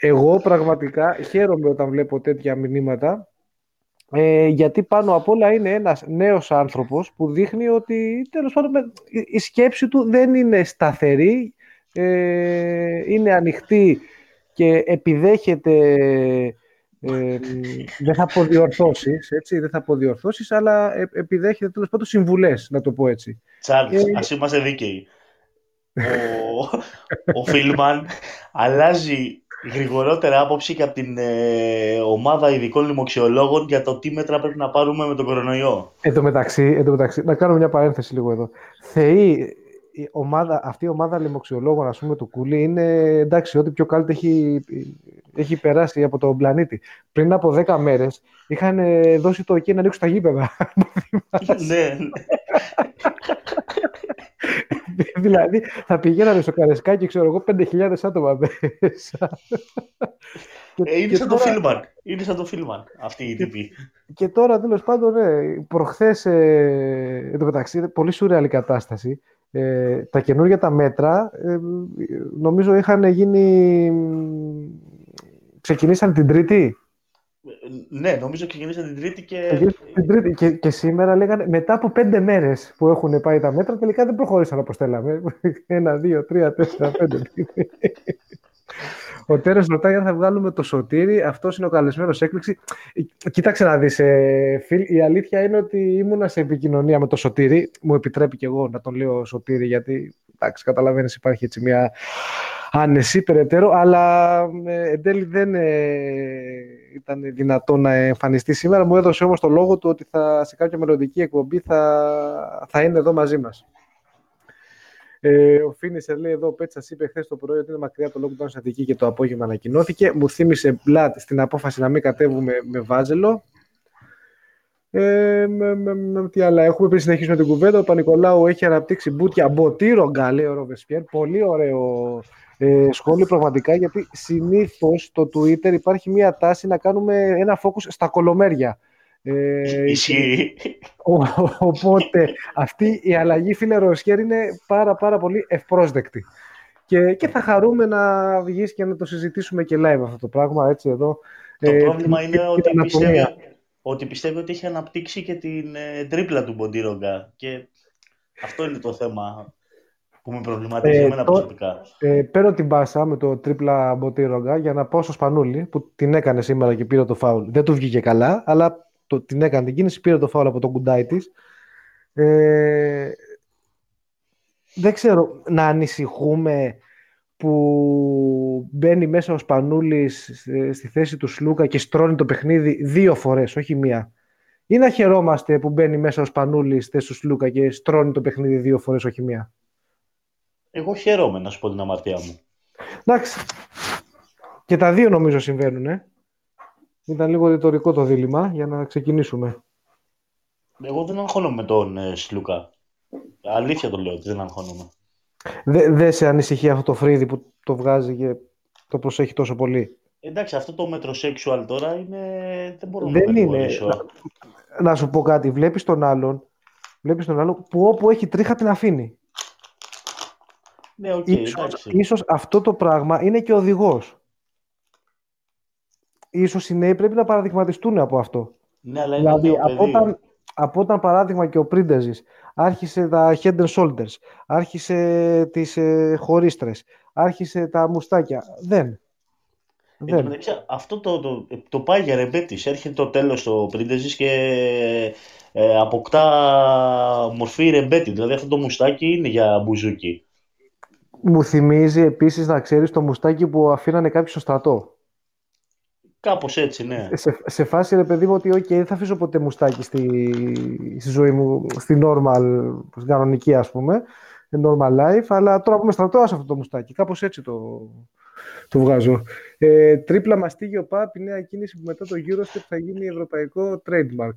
Speaker 1: Εγώ πραγματικά χαίρομαι όταν βλέπω τέτοια μηνύματα ε, γιατί πάνω απ' όλα είναι ένας νέος άνθρωπος που δείχνει ότι τέλος πάντων η σκέψη του δεν είναι σταθερή, ε, είναι ανοιχτή και επιδέχεται ε, δεν θα πω διορθώσεις, έτσι, δεν θα πω διορθώσεις, αλλά ε, επιδέχεται τέλος πάντων συμβουλές, να το πω έτσι.
Speaker 2: Τσάρλς, ε, ας είμαστε δίκαιοι. Ο, ο Φίλμαν αλλάζει γρηγορότερα άποψη και από την ε, ομάδα ειδικών λοιμοξιολόγων για το τι μέτρα πρέπει να πάρουμε με τον κορονοϊό.
Speaker 1: Εν τω μεταξύ, μεταξύ, να κάνω μια παρένθεση λίγο εδώ. Θεή, η ομάδα, αυτή η ομάδα λοιμοξιολόγων, ας πούμε, του Κούλι, είναι εντάξει, ό,τι πιο κάλυτο έχει, έχει περάσει από τον πλανήτη. Πριν από 10 μέρες είχαν δώσει το εκεί να ανοίξουν τα γήπεδα. [LAUGHS]
Speaker 2: ναι, ναι. [LAUGHS]
Speaker 1: δηλαδή θα πηγαίνανε στο Καρεσκάκι, ξέρω εγώ, 5.000 άτομα μέσα.
Speaker 2: Ε, είναι, σαν το Φίλμαν. είναι σαν το Φίλμαν αυτή η τύπη.
Speaker 1: Και τώρα τέλος πάντων, ναι, προχθές. Ε, εν τω μεταξύ, πολύ σουρεάλη κατάσταση. Ε, τα καινούργια τα μέτρα ε, νομίζω είχαν γίνει. Ξεκινήσαν την Τρίτη.
Speaker 2: Ναι, νομίζω ξεκινήσαν την Τρίτη και...
Speaker 1: Την τρίτη και, και σήμερα λέγανε μετά από πέντε μέρες που έχουν πάει τα μέτρα, τελικά δεν προχώρησαν όπως θέλαμε. [LAUGHS] Ένα, δύο, τρία, τέσσερα, πέντε. Ο Τέρες ρωτάει αν θα βγάλουμε το σωτήρι. Αυτός είναι ο καλεσμένος έκπληξη. Κοίταξε να δεις, ε, Φιλ. Η αλήθεια είναι ότι ήμουνα σε επικοινωνία με το σωτήρι. Μου επιτρέπει και εγώ να τον λέω σωτήρι, γιατί εντάξει, καταλαβαίνεις, υπάρχει έτσι μια άνεση περαιτέρω. Αλλά ε, εν τέλει δεν ε, ήταν δυνατό να εμφανιστεί σήμερα. Μου έδωσε όμως το λόγο του ότι θα, σε κάποια μελλοντική εκπομπή θα, θα είναι εδώ μαζί μας. Ε, ο Φίνισερ λέει εδώ: Ο Πέτσας είπε χθες το πρωί ότι είναι μακριά το lockdown στην Αττική και το απόγευμα ανακοινώθηκε. Μου θύμισε μπλατ στην απόφαση να μην κατέβουμε με βάζελο. Ε, με, με, με, τι άλλα έχουμε πριν συνεχίσουμε την κουβέντα. Ο Πανικολάου έχει αναπτύξει μπούτια μποτήρογκα, λέει ο Ροβεσπιέρ. Πολύ ωραίο ε, σχόλιο πραγματικά, γιατί συνήθως στο Twitter υπάρχει μια τάση να κάνουμε ένα focus στα κολομέρια.
Speaker 2: Ε, Ισχύει.
Speaker 1: Οπότε αυτή η αλλαγή, φίλε Ροσχέρ, είναι πάρα πάρα πολύ ευπρόσδεκτη. Και, και θα χαρούμε να βγεις και να το συζητήσουμε και live αυτό το πράγμα, έτσι εδώ.
Speaker 2: Το ε, πρόβλημα είναι ότι πιστεύει, ότι πιστεύει ότι έχει αναπτύξει και την ε, τρίπλα του Μποντίρογκα και αυτό είναι το θέμα που με προβληματίζει ε, εμένα προσωπικά.
Speaker 1: Ε, παίρνω την πάσα με το τρίπλα Μποντίρογκα για να πάω στο Σπανούλη που την έκανε σήμερα και πήρε το φάουλ. Δεν του βγήκε καλά, αλλά το, την έκανε την κίνηση, πήρε το φάουλ από τον κουντάι της. Ε, δεν ξέρω να ανησυχούμε που μπαίνει μέσα ο Σπανούλης στη θέση του Σλούκα και στρώνει το παιχνίδι δύο φορές, όχι μία. Ή να χαιρόμαστε που μπαίνει μέσα ο Σπανούλης στη θέση του Σλούκα και στρώνει το παιχνίδι δύο φορές, όχι μία.
Speaker 2: Εγώ χαίρομαι, να σου πω την αμαρτία μου.
Speaker 1: Εντάξει. Και τα δύο νομίζω συμβαίνουν, ε. Ήταν λίγο ρητορικό το δίλημα για να ξεκινήσουμε.
Speaker 2: Εγώ δεν αγχώνομαι με τον ε, Σλούκα. Αλήθεια το λέω ότι δεν αγχώνομαι.
Speaker 1: Δεν δε σε ανησυχεί αυτό το φρύδι που το βγάζει και το προσέχει τόσο πολύ.
Speaker 2: Εντάξει, αυτό το μετροσέξουαλ τώρα είναι... δεν μπορώ
Speaker 1: δεν να είναι. Να, να, σου πω κάτι. Βλέπεις τον άλλον, βλέπεις τον άλλον που όπου έχει τρίχα την αφήνει.
Speaker 2: Ναι, okay,
Speaker 1: ίσως, ίσως αυτό το πράγμα είναι και οδηγός ίσως οι νέοι πρέπει να παραδειγματιστούν από αυτό.
Speaker 2: Ναι, αλλά είναι δηλαδή,
Speaker 1: από όταν, από όταν παράδειγμα και ο Πρίντεζης άρχισε τα head and shoulders, άρχισε τις ε, χωρίστρες, άρχισε τα μουστάκια. Δεν.
Speaker 2: δεν. αυτό το, το, το πάει για ρεμπέτης. Έρχεται το τέλος το Πρίντεζης και ε, αποκτά μορφή ρεμπέτη. Δηλαδή αυτό το μουστάκι είναι για μπουζούκι.
Speaker 1: Μου θυμίζει επίσης να ξέρεις το μουστάκι που αφήνανε κάποιοι στο στρατό.
Speaker 2: Κάπως έτσι, ναι.
Speaker 1: Σε, σε φάση, ρε παιδί μου, ότι okay, δεν θα αφήσω ποτέ μουστάκι στη, στη ζωή μου, στη normal, στην κανονική, ας πούμε, normal life, αλλά τώρα που είμαι στρατό, αυτό το μουστάκι. Κάπως έτσι το, το βγάζω. Ε, τρίπλα μαστίγιο ΠΑΠ, η νέα κίνηση που μετά το Eurostep θα γίνει ευρωπαϊκό trademark.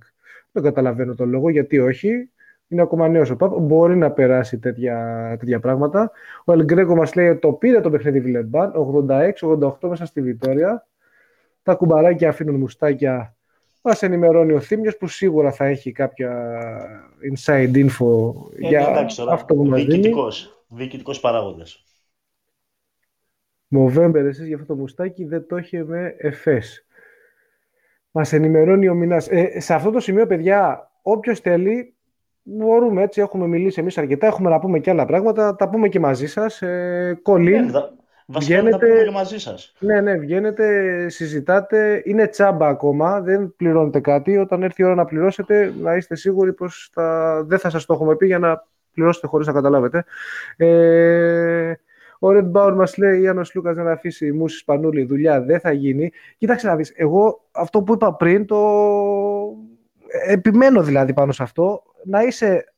Speaker 1: Δεν καταλαβαίνω τον λόγο, γιατί όχι. Είναι ακόμα νέος ο ΠΑΠ. Μπορεί να περάσει τέτοια, τέτοια πράγματα. Ο Ελγκρέκο μας λέει ότι το πήρε το παιχνίδι Βιλερμπάν, 86-88 μέσα στη Βιτόρια. Τα κουμπαράκια αφήνουν μουστάκια. Μας ενημερώνει ο Θήμιος που σίγουρα θα έχει κάποια inside info ε, για εντάξει, αυτό που μας δίνει.
Speaker 2: Διοικητικός παράγοντας.
Speaker 1: Μοβέμπερ, εσείς για αυτό το μουστάκι δεν το είχε με εφές. Μας ενημερώνει ο Μινάς. Ε, σε αυτό το σημείο, παιδιά, όποιος θέλει, μπορούμε έτσι, έχουμε μιλήσει εμείς αρκετά, έχουμε να πούμε και άλλα πράγματα, τα πούμε και μαζί σας. Ε,
Speaker 2: Βασικά βγαίνετε, και μαζί σας.
Speaker 1: Ναι, ναι, βγαίνετε, συζητάτε, είναι τσάμπα ακόμα, δεν πληρώνετε κάτι. Όταν έρθει η ώρα να πληρώσετε, να είστε σίγουροι πως θα... δεν θα σας το έχουμε πει για να πληρώσετε χωρίς να καταλάβετε. Ε... Ο Red Bauer μας λέει, αν ο Λούκας δεν αφήσει μουσι σπανούλη, δουλειά δεν θα γίνει. Κοίταξε να δεις, εγώ αυτό που είπα πριν, το επιμένω δηλαδή πάνω σε αυτό, να είσαι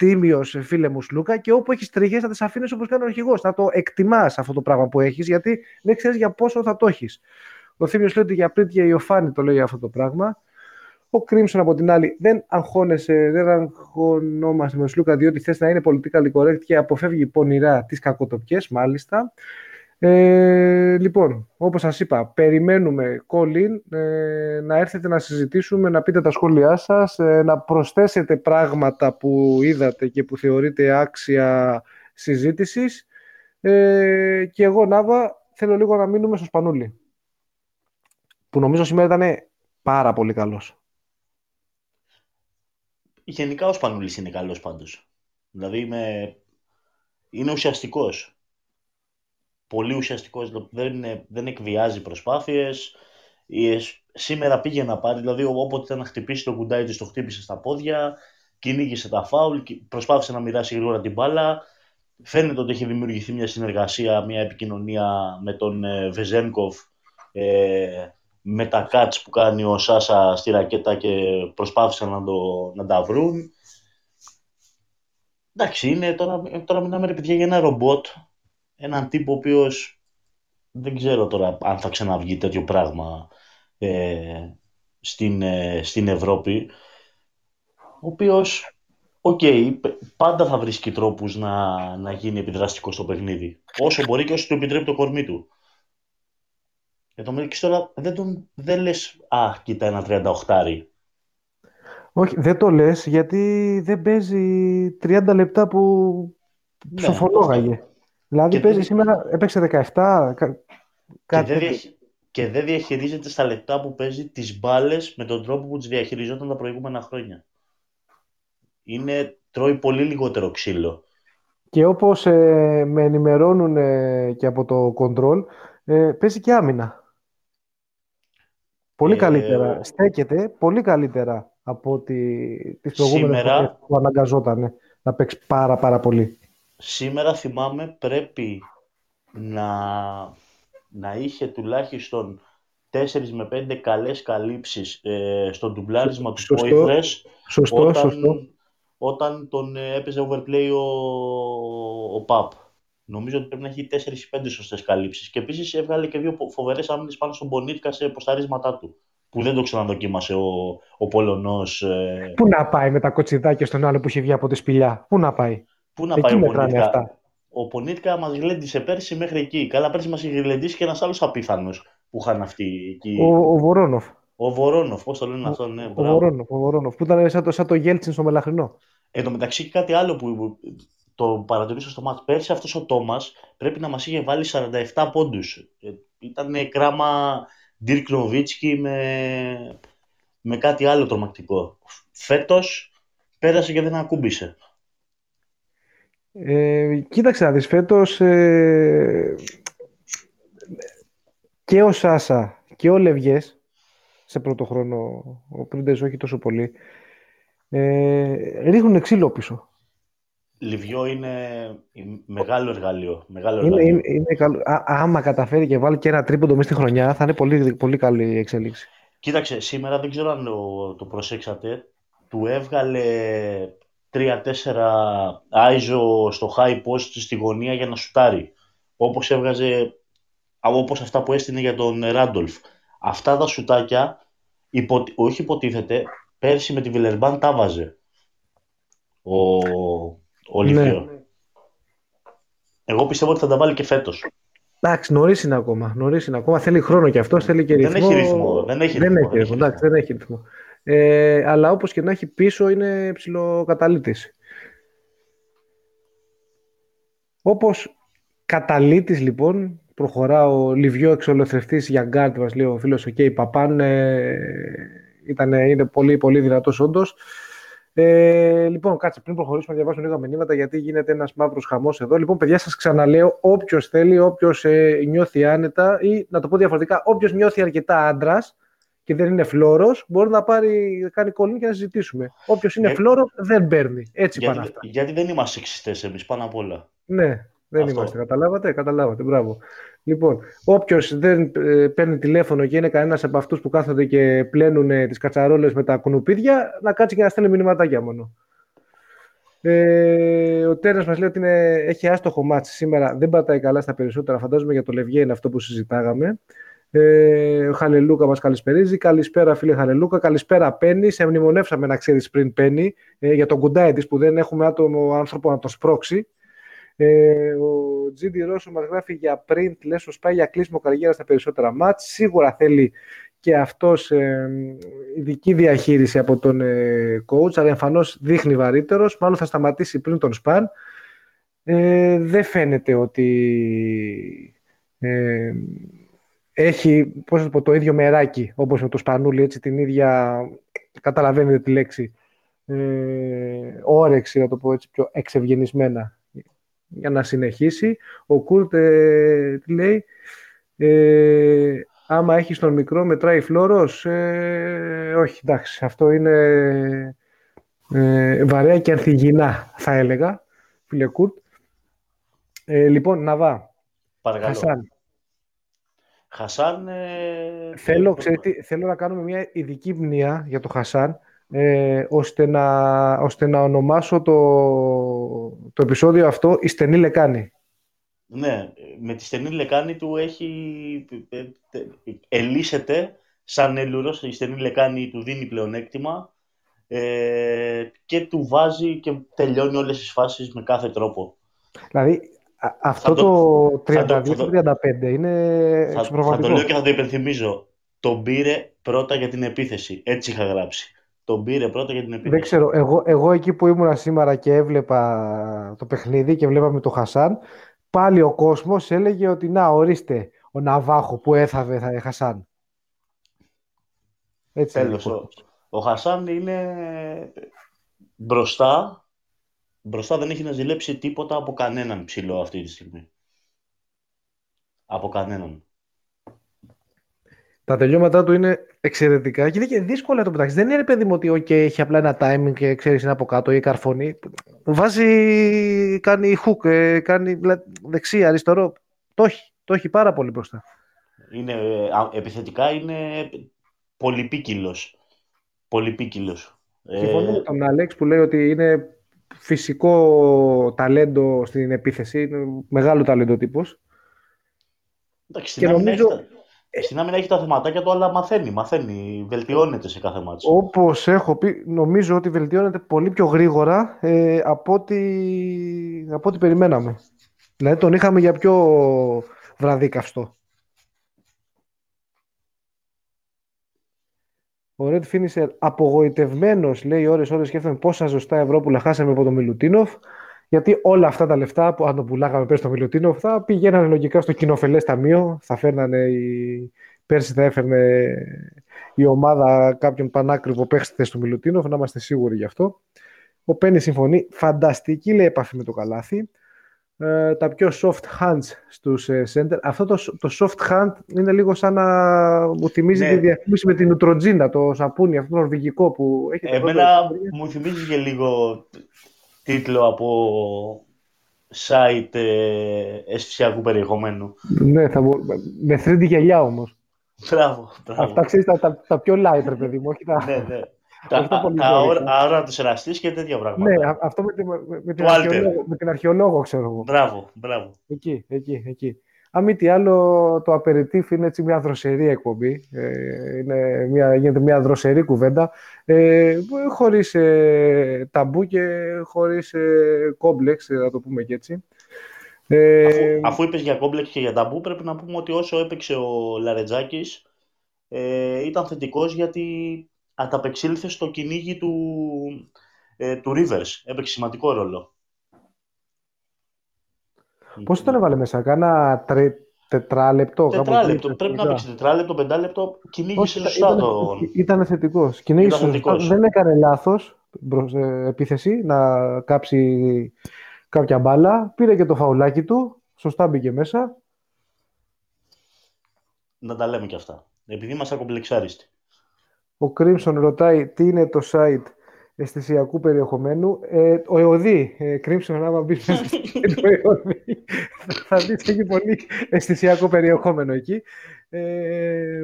Speaker 1: τίμιος, φίλε μου Σλούκα, και όπου έχεις τρίχε να τις αφήνεις όπως κάνει ο αρχηγός. Να το εκτιμάς αυτό το πράγμα που έχεις, γιατί δεν ξέρεις για πόσο θα το έχεις. Ο Θήμιος λέει ότι για πριν και η Ιωφάνη το λέει αυτό το πράγμα. Ο Κρίμσον από την άλλη δεν αγχώνεσαι, δεν αγχωνόμαστε με Σλούκα διότι θες να είναι πολιτικά correct και αποφεύγει πονηρά τις κακοτοπιές μάλιστα. Ε, λοιπόν, όπως σας είπα, περιμένουμε call ε, να έρθετε να συζητήσουμε, να πείτε τα σχόλιά σας, ε, να προσθέσετε πράγματα που είδατε και που θεωρείτε άξια συζήτησης. Ε, και εγώ, Νάβα, θέλω λίγο να μείνουμε στο Σπανούλι, που νομίζω σήμερα ήταν πάρα πολύ καλός.
Speaker 2: Γενικά ο Σπανούλης είναι καλός πάντως. Δηλαδή είναι ουσιαστικός πολύ ουσιαστικός, δεν, δεν εκβιάζει προσπάθειες. Σήμερα πήγε να πάρει, δηλαδή όποτε ήταν να χτυπήσει το κουντάι της, το χτύπησε στα πόδια, κυνήγησε τα φάουλ, προσπάθησε να μοιράσει γρήγορα την μπάλα. Φαίνεται ότι έχει δημιουργηθεί μια συνεργασία, μια επικοινωνία με τον ε, Βεζένκοφ, ε, με τα cuts που κάνει ο Σάσα στη ρακέτα και προσπάθησαν να, το, να τα βρουν. Εντάξει, είναι, τώρα, τώρα μιλάμε ρε παιδιά για ένα ρομπότ έναν τύπο ο οποίος δεν ξέρω τώρα αν θα ξαναβγεί τέτοιο πράγμα ε, στην, ε, στην Ευρώπη ο οποίος Οκ, πάντα θα βρίσκει τρόπους να, να γίνει επιδραστικός στο παιχνίδι. Όσο μπορεί και όσο του επιτρέπει το κορμί του. Για το Μίλκης τώρα δεν, τον, δεν λες «Α, κοίτα ένα 38
Speaker 1: Όχι, δεν το λες γιατί δεν παίζει 30 λεπτά που ναι, ψοφολόγαγε. Δηλαδή και παίζει σήμερα, έπαιξε 17,
Speaker 2: και, δεν και δεν διαχειρίζεται στα λεπτά που παίζει τις μπάλες με τον τρόπο που τις διαχειριζόταν τα προηγούμενα χρόνια. Είναι, τρώει πολύ λιγότερο ξύλο.
Speaker 1: Και όπως ε, με ενημερώνουν ε, και από το control, ε, παίζει και άμυνα. Πολύ καλύτερα. Στέκεται πολύ καλύτερα από ότι τις προηγούμενες σήμερα... που αναγκαζόταν να παίξει πάρα πάρα πολύ
Speaker 2: σήμερα θυμάμαι πρέπει να, να είχε τουλάχιστον 4 με 5 καλές καλύψεις ε, στο ντουμπλάρισμα του Πόηθρες
Speaker 1: σωστό, όταν, σωστό.
Speaker 2: όταν τον ε, έπαιζε overplay ο, ο Παπ. Νομίζω ότι πρέπει να έχει 4-5 σωστές καλύψεις. Και επίσης έβγαλε και δύο φοβερές άμυνες πάνω στον Πονίτκα σε ποσταρίσματά του. Που δεν το ξαναδοκίμασε ο, ο Πολωνός. Ε...
Speaker 1: Πού να πάει με τα κοτσιδάκια στον άλλο που είχε βγει από τη σπηλιά; Πού να πάει;
Speaker 2: Πού να πάει ο Πονίτκα; Ο Πονίτκα μας γλέντισε πέρσι μέχρι εκεί. Καλά, πέρσι μας είχε γλεντήσει και ένας άλλος απίθανος που είχαν αυτοί εκεί.
Speaker 1: Ο, ο Βορόνοφ.
Speaker 2: Ο Βορόνοφ, πώς το λένε αυτό, ναι.
Speaker 1: Ο Βορόνοφ, ο Βορόνοφ, που ήταν σαν το, σαν το Γέλτσιν στο Μελαχρινό.
Speaker 2: Εν τω μεταξύ και κάτι άλλο που το παρατηρήσω στο μάτς. Πέρσι αυτός ο Τόμας πρέπει να μας είχε βάλει 47 πόντους. Ε, ήταν κράμα Dirk Nowitzki με, με κάτι άλλο τρομακτικό. Φέτος πέρασε και δεν ακούμπησε.
Speaker 1: Ε, κοίταξε να δεις φέτος ε, και ο Σάσα και ο Λευγές σε πρώτο χρόνο, ο Πρίντες όχι τόσο πολύ, ε, ρίχνουν ξύλο πίσω.
Speaker 2: Λιβιό είναι μεγάλο εργαλείο. Μεγάλο
Speaker 1: είναι, είναι, είναι καλό. Α, άμα καταφέρει και βάλει και ένα τρίποντο μέσα στη χρονιά, θα είναι πολύ, πολύ καλή η εξέλιξη.
Speaker 2: Κοίταξε, σήμερα δεν ξέρω αν το, το προσέξατε, του έβγαλε 3-4 άιζο στο high post στη γωνία για να σουτάρει. Όπως έβγαζε, όπως αυτά που έστεινε για τον Ράντολφ. Αυτά τα σουτάκια, υπο, όχι υποτίθεται, πέρσι με τη Βιλερμπάν τα βάζε ο, ο ναι. Εγώ πιστεύω ότι θα τα βάλει και φέτος.
Speaker 1: Εντάξει, νωρίς είναι ακόμα. Νωρίς είναι ακόμα. Θέλει χρόνο και αυτός, θέλει και ρυθμό.
Speaker 2: Δεν έχει ρυθμό. Δεν έχει
Speaker 1: ρυθμό. Δεν έχει ρυθμό. Εντάξει, δεν έχει ρυθμό. Ε, αλλά όπως και να έχει πίσω είναι ψηλοκαταλήτης. Όπως καταλύτης λοιπόν προχωρά ο Λιβιό εξολοθρευτής για γκάρτ μας λέει ο φίλος ο Κέι Παπάν ε, ήταν, είναι πολύ πολύ δυνατός όντως ε, λοιπόν, κάτσε πριν προχωρήσουμε να διαβάσουμε λίγα μηνύματα γιατί γίνεται ένας μαύρος χαμός εδώ. Λοιπόν, παιδιά, σας ξαναλέω, όποιος θέλει, όποιος ε, νιώθει άνετα ή να το πω διαφορετικά, όποιος νιώθει αρκετά άντρας, και δεν είναι φλόρος, μπορεί να πάρει, κάνει call in και να συζητήσουμε. Όποιος είναι φλόρος δεν παίρνει. Έτσι
Speaker 2: γιατί,
Speaker 1: πάνε αυτά.
Speaker 2: Γιατί δεν είμαστε σεξιστές εμείς πάνω απ' όλα.
Speaker 1: Ναι, δεν Αυτό. είμαστε. Καταλάβατε, καταλάβατε. Μπράβο. Λοιπόν, όποιος δεν ε, παίρνει τηλέφωνο και είναι κανένας από αυτούς που κάθονται και πλένουν ε, τις κατσαρόλες με τα κουνουπίδια, να κάτσει και να στέλνει μηνυματάκια μόνο. Ε, ο Τέρας μας λέει ότι είναι, έχει άστοχο μάτς σήμερα. Δεν πατάει καλά στα περισσότερα. Φαντάζομαι για το Λευγέ είναι αυτό που συζητάγαμε. Ε, ο Χαλελούκα μας καλησπερίζει. Καλησπέρα φίλε Χαλελούκα. Καλησπέρα Πέννη. Σε μνημονεύσαμε να ξέρεις πριν Πέννη ε, για τον κουντάι της που δεν έχουμε άτομο άνθρωπο να τον σπρώξει. Ε, ο Τζίντι Ρώσο μας γράφει για print, λες ο πάει για κλείσιμο καριέρας στα περισσότερα μάτς. Σίγουρα θέλει και αυτός ε, ειδική διαχείριση από τον ε, coach, αλλά εμφανώς δείχνει βαρύτερος. Μάλλον θα σταματήσει πριν τον σπαν. Ε, δεν φαίνεται ότι ε, έχει πώς πω, το ίδιο μεράκι όπως με το Σπανούλι, έτσι την ίδια, καταλαβαίνετε τη λέξη, ε, όρεξη, να το πω έτσι πιο εξευγενισμένα για να συνεχίσει. Ο Κούρτ ε, τι λέει, ε, άμα έχεις τον μικρό μετράει φλόρος, ε, όχι εντάξει, αυτό είναι ε, βαρέα και ανθυγιεινά θα έλεγα, φίλε Κούρτ. Ε, λοιπόν, Ναβά,
Speaker 2: Παρακαλώ. Χασάν. Χασάν... Ε...
Speaker 1: Θέλω, ξέρετε, θέλω να κάνουμε μια ειδική μνεία για το Χασάν, ε, ώστε, να, ώστε να ονομάσω το, το επεισόδιο αυτό «Η στενή λεκάνη».
Speaker 2: Ναι, με τη στενή λεκάνη του έχει... Ε, ε, ελίσσεται σαν ελουρός, η στενή λεκάνη του δίνει πλεονέκτημα ε, και του βάζει και τελειώνει όλες τις φάσεις με κάθε τρόπο.
Speaker 1: Δηλαδή, αυτό το 32-35 είναι
Speaker 2: θα, θα το λέω και θα το υπενθυμίζω. Τον πήρε πρώτα για την επίθεση. Έτσι είχα γράψει. Τον πήρε πρώτα για την επίθεση.
Speaker 1: Δεν ξέρω. Εγώ, εγώ εκεί που ήμουν σήμερα και έβλεπα το παιχνίδι και βλέπαμε τον Χασάν, πάλι ο κόσμος έλεγε ότι να ορίστε ο Ναβάχο που έθαβε θα Χασάν.
Speaker 2: Έτσι Τέλος, ο, ο Χασάν είναι μπροστά μπροστά δεν έχει να ζηλέψει τίποτα από κανέναν ψηλό αυτή τη στιγμή. Από κανέναν.
Speaker 1: Τα τελειώματά του είναι εξαιρετικά και είναι και δύσκολα το πετάξει. Δεν είναι παιδί μου ότι okay, έχει απλά ένα timing και ξέρεις είναι από κάτω ή καρφωνεί. Βάζει, κάνει hook, ε, κάνει δεξί, αριστερό. Το έχει, το έχει πάρα πολύ μπροστά.
Speaker 2: Είναι, επιθετικά είναι πολυπίκυλος. Πολυπίκυλος.
Speaker 1: Συμφωνώ με τον Αλέξ που λέει ότι είναι φυσικό ταλέντο στην επίθεση, είναι μεγάλο ταλέντο τύπος.
Speaker 2: Εντάξει, στην, και νομίζω... έχει, στην άμυνα έχει τα θεματάκια του, αλλά μαθαίνει, μαθαίνει, βελτιώνεται σε κάθε μάτσο.
Speaker 1: Όπως έχω πει, νομίζω ότι βελτιώνεται πολύ πιο γρήγορα ε, από, ό,τι, από ό,τι περιμέναμε. Δηλαδή τον είχαμε για πιο βραδίκαυστο. Ο Red Finisher απογοητευμένος λέει: Ώρε-ώρε σκέφτομαι πόσα ζωστά ευρώ που χάσαμε από τον Μιλουτίνοφ. Γιατί όλα αυτά τα λεφτά που αν το πουλάγαμε πέρσι στο Μιλουτίνοφ θα πηγαίνανε λογικά στο κοινοφελές ταμείο. Θα φέρνανε η... Πέρσι θα έφερνε η ομάδα κάποιον πανάκριβο παίχτη στο Μιλουτίνοφ, να είμαστε σίγουροι γι' αυτό. Ο Πένι συμφωνεί. Φανταστική λέει επαφή με το καλάθι. Ε, τα πιο soft hands στους ε, center. Αυτό το, το soft hand είναι λίγο σαν να μου θυμίζει ναι. τη διαφήμιση με την Νουτροτζίνα, το σαπούνι, αυτό το νορβηγικό που έχει...
Speaker 2: Εμένα μου θυμίζει και λίγο τίτλο από site ε, αισθησιακού περιεχομένου.
Speaker 1: Ναι, θα μπο... με 3D γυαλιά όμως.
Speaker 2: Μπράβο, μπράβο.
Speaker 1: Αυτά ξέρεις τα, τα, τα πιο light, παιδί μου, όχι
Speaker 2: τα... ναι, ναι. Τα, τα άρα του εραστής και τέτοια πράγματα.
Speaker 1: Ναι, αυτό με, με, την αρχαιολόγο, με την αρχαιολόγο, ξέρω εγώ.
Speaker 2: Μπράβο, μπράβο.
Speaker 1: Εκεί, εκεί, εκεί. Αν μη τι άλλο, το απεριτήφ είναι έτσι μια δροσερή εκπομπή. Ε, είναι μια, γίνεται μια δροσερή κουβέντα. Ε, χωρίς ε, ταμπού και χωρίς ε, κόμπλεξ, να το πούμε και έτσι.
Speaker 2: Ε, αφού, αφού είπες για κόμπλεξ και για ταμπού, πρέπει να πούμε ότι όσο έπαιξε ο Λαρετζάκης, ε, ήταν θετικός γιατί ανταπεξήλθες στο κυνήγι του, ε, του Rivers. Έπαιξε σημαντικό ρόλο.
Speaker 1: Πώς τον έβαλε μέσα, κάνα τρε, τετράλεπτο.
Speaker 2: Τετράλεπτο, πρέπει να παίξει τετράλεπτο, πεντάλεπτο. Κυνήγησε σωστά το...
Speaker 1: Ήταν θετικός. Δεν έκανε λάθος ε, επίθεση να κάψει κάποια μπάλα. Πήρε και το φαουλάκι του. Σωστά μπήκε μέσα.
Speaker 2: Να τα λέμε και αυτά. Επειδή είμαστε ακομπλεξάριστοι.
Speaker 1: Ο Crimson ρωτάει τι είναι το site αισθησιακού περιεχομένου; Ε, ο ΕΟΔΗ, ε, Crimson, άμα μπεις μέσα στο [LAUGHS] ΕΟΔΗ, θα δεις έχει πολύ αισθησιακό περιεχόμενο εκεί. Ε,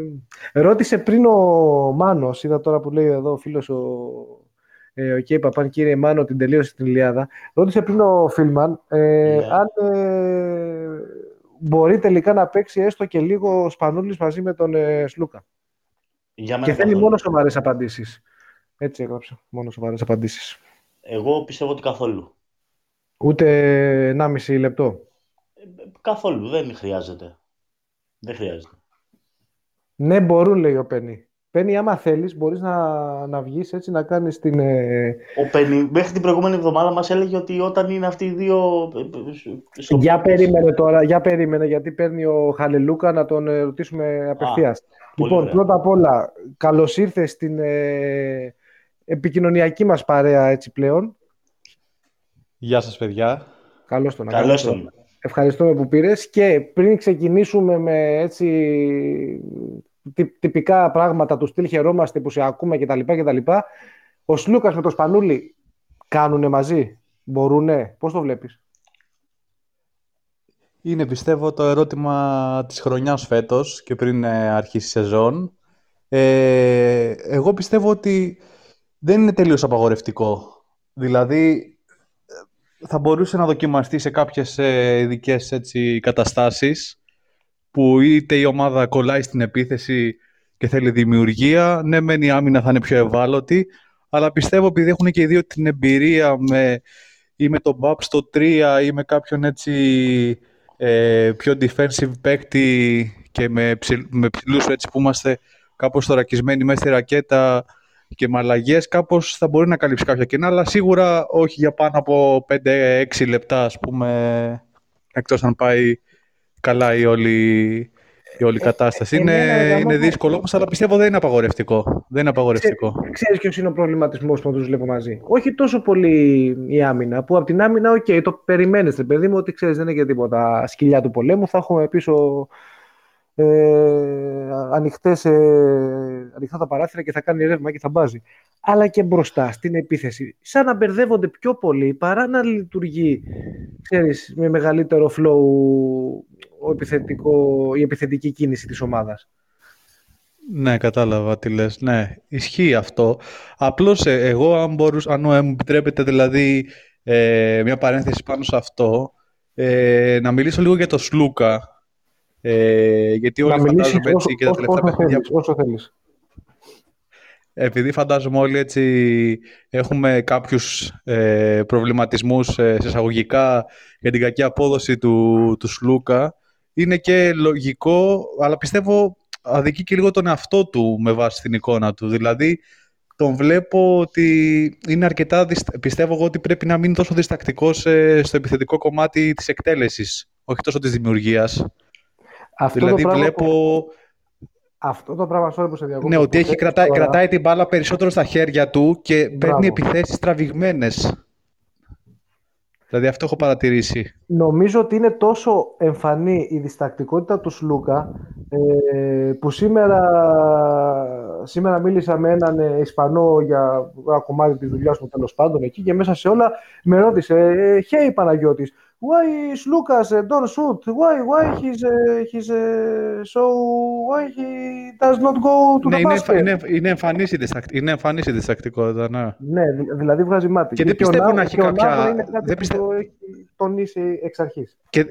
Speaker 1: ρώτησε πριν ο Μάνος, είδα τώρα που λέει εδώ ο φίλος ο, ε, ο Κέι Παπάν, κύριε Μάνο, την τελείωσε την Ιλιάδα. Ρώτησε πριν ο Φίλμαν ε, ναι. αν ε, μπορεί τελικά να παίξει έστω και λίγο ο Σπανούλης μαζί με τον ε, Σλούκα. Για και θέλει μόνο σοβαρές απαντήσεις. Έτσι έγραψα. Μόνο σοβαρές απαντήσεις.
Speaker 2: Εγώ πιστεύω ότι καθόλου.
Speaker 1: Ούτε 1,5 λεπτό.
Speaker 2: Καθόλου. Δεν χρειάζεται. Δεν χρειάζεται.
Speaker 1: Ναι, μπορούν, λέει ο Πένι. Πένι, άμα θέλεις, μπορείς να, να βγεις έτσι να κάνεις την. Ε...
Speaker 2: Ο Πένι, μέχρι την προηγούμενη εβδομάδα μας έλεγε ότι όταν είναι αυτοί οι δύο.
Speaker 1: Ε, ε, για περίμενε τώρα, για περίμενε, γιατί παίρνει ο Χαλελούκα να τον ρωτήσουμε απευθείας. Λοιπόν, ωραία. πρώτα απ' όλα, καλώς ήρθες στην ε, επικοινωνιακή μας παρέα έτσι πλέον.
Speaker 3: Γεια σας, παιδιά.
Speaker 1: Καλώς τον.
Speaker 2: Καλώς τον.
Speaker 1: Ευχαριστούμε που πήρες και πριν ξεκινήσουμε με έτσι τυπικά πράγματα του στυλ χαιρόμαστε που σε ακούμε κτλ. κτλ. Ο Σλούκας με το Σπανούλι κάνουνε μαζί, μπορούνε, πώς το βλέπεις;
Speaker 3: Είναι πιστεύω το ερώτημα της χρονιάς φέτος και πριν ε, αρχίσει η σεζόν. Ε, εγώ πιστεύω ότι δεν είναι τελείως απαγορευτικό. Δηλαδή θα μπορούσε να δοκιμαστεί σε κάποιες ε, ειδικές καταστάσεις που είτε η ομάδα κολλάει στην επίθεση και θέλει δημιουργία. Ναι, μεν η άμυνα θα είναι πιο ευάλωτη, αλλά πιστεύω επειδή έχουν και οι δύο την εμπειρία με, ή με τον Μπαπ στο 3 ή με κάποιον έτσι ε, πιο defensive παίκτη και με, ψηλ, με ψηλούς έτσι που είμαστε κάπως θωρακισμένοι μέσα στη ρακέτα και με αλλαγές κάπως θα μπορεί να καλύψει κάποια κενά, αλλά σίγουρα όχι για πάνω από 5-6 λεπτά, ας πούμε, εκτός αν πάει καλά η όλη, η όλη ε, κατάσταση. Ε, είναι, είναι δύσκολο όμως, αλλά πιστεύω δεν είναι απαγορευτικό. Δεν είναι απαγορευτικό.
Speaker 1: Ξέρεις ποιος είναι ο προβληματισμός που τους βλέπω μαζί; Όχι τόσο πολύ η άμυνα, που από την άμυνα, OK, okay, το περιμένετε, παιδί μου, ότι ξέρεις δεν είναι και τίποτα σκυλιά του πολέμου. Θα έχουμε πίσω ε, ανοιχτές, ε, ανοιχτά τα παράθυρα και θα κάνει ρεύμα και θα μπάζει. Αλλά και μπροστά στην επίθεση. Σαν να μπερδεύονται πιο πολύ παρά να λειτουργεί ξέρεις, με μεγαλύτερο flow ο επιθετικό, η επιθετική κίνηση της ομάδας.
Speaker 3: Ναι, κατάλαβα τι λες. Ναι, ισχύει αυτό. Απλώς ε, εγώ, αν, μπορούσα, αν μου επιτρέπετε δηλαδή ε, μια παρένθεση πάνω σε αυτό, ε, να μιλήσω λίγο για το Σλούκα, ε, γιατί όλοι φαντάζομαι έτσι και τα τελευταία
Speaker 1: παιχνίδια. Όσο θέλεις.
Speaker 3: Επειδή φαντάζομαι όλοι έτσι έχουμε κάποιους ε, προβληματισμούς ε, εισαγωγικά για την κακή απόδοση του, του Σλούκα, είναι και λογικό, αλλά πιστεύω αδικεί και λίγο τον εαυτό του με βάση την εικόνα του. Δηλαδή, τον βλέπω ότι είναι αρκετά, πιστεύω εγώ ότι πρέπει να μείνει τόσο διστακτικός ε, στο επιθετικό κομμάτι της εκτέλεσης, όχι τόσο της δημιουργίας. Αυτό δηλαδή το βλέπω... Που...
Speaker 1: Αυτό το πράγμα, sorry που σε διακόπτω.
Speaker 3: Ναι, ότι έχει κρατάει, κρατάει την μπάλα περισσότερο στα χέρια του και Μπράβο. παίρνει επιθέσεις τραβηγμένες. Δηλαδή αυτό έχω παρατηρήσει.
Speaker 1: Νομίζω ότι είναι τόσο εμφανή η διστακτικότητα του Σλούκα ε, που σήμερα, σήμερα μίλησα με έναν Ισπανό για ένα κομμάτι της δουλειάς μου τέλος πάντων εκεί και μέσα σε όλα με ρώτησε «Hey Παναγιώτης, why is Lucas uh, don't shoot? Why why he's uh, he's uh, so why he does not go to ναι, the είναι, basket?
Speaker 3: Είναι, είναι, εμφανής η είναι εμφανής η διστακτικότητα, ναι.
Speaker 1: Ναι, δηλαδή βγάζει μάτι.
Speaker 3: Και, και δεν πιστεύω να έχει κάποια...
Speaker 1: Είναι κάτι δεν πιστεύω... που έχει τονίσει εξ αρχής.
Speaker 3: Και,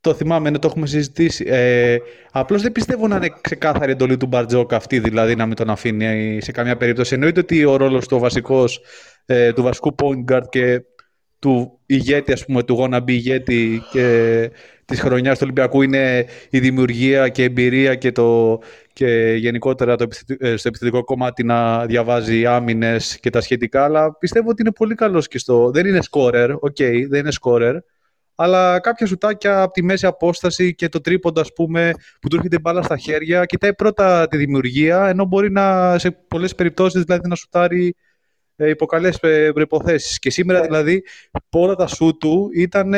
Speaker 3: το θυμάμαι, ναι, το έχουμε συζητήσει. Ε, Απλώς δεν πιστεύω να είναι ξεκάθαρη εντολή του Μπαρτζόκ αυτή, δηλαδή να μην τον αφήνει σε καμία περίπτωση. Εννοείται ότι ο ρόλος του βασικός, ε, του βασικού point guard και του ηγέτη, ας πούμε, του wannabe ηγέτη και της χρονιάς του Ολυμπιακού είναι η δημιουργία και η εμπειρία και, το, και γενικότερα το ε, στο επιθετικό κομμάτι να διαβάζει άμυνες και τα σχετικά, αλλά πιστεύω ότι είναι πολύ καλός και στο... Δεν είναι scorer, OK, okay, δεν είναι scorer, αλλά κάποια σουτάκια από τη μέση απόσταση και το τρίποντα, ας πούμε, που του έρχεται μπάλα στα χέρια, κοιτάει πρώτα τη δημιουργία, ενώ μπορεί να, σε πολλές περιπτώσεις δηλαδή, να σουτάρει ε, υπό καλέ ε, προποθέσει. Και σήμερα ναι. δηλαδή όλα τα σου του ήταν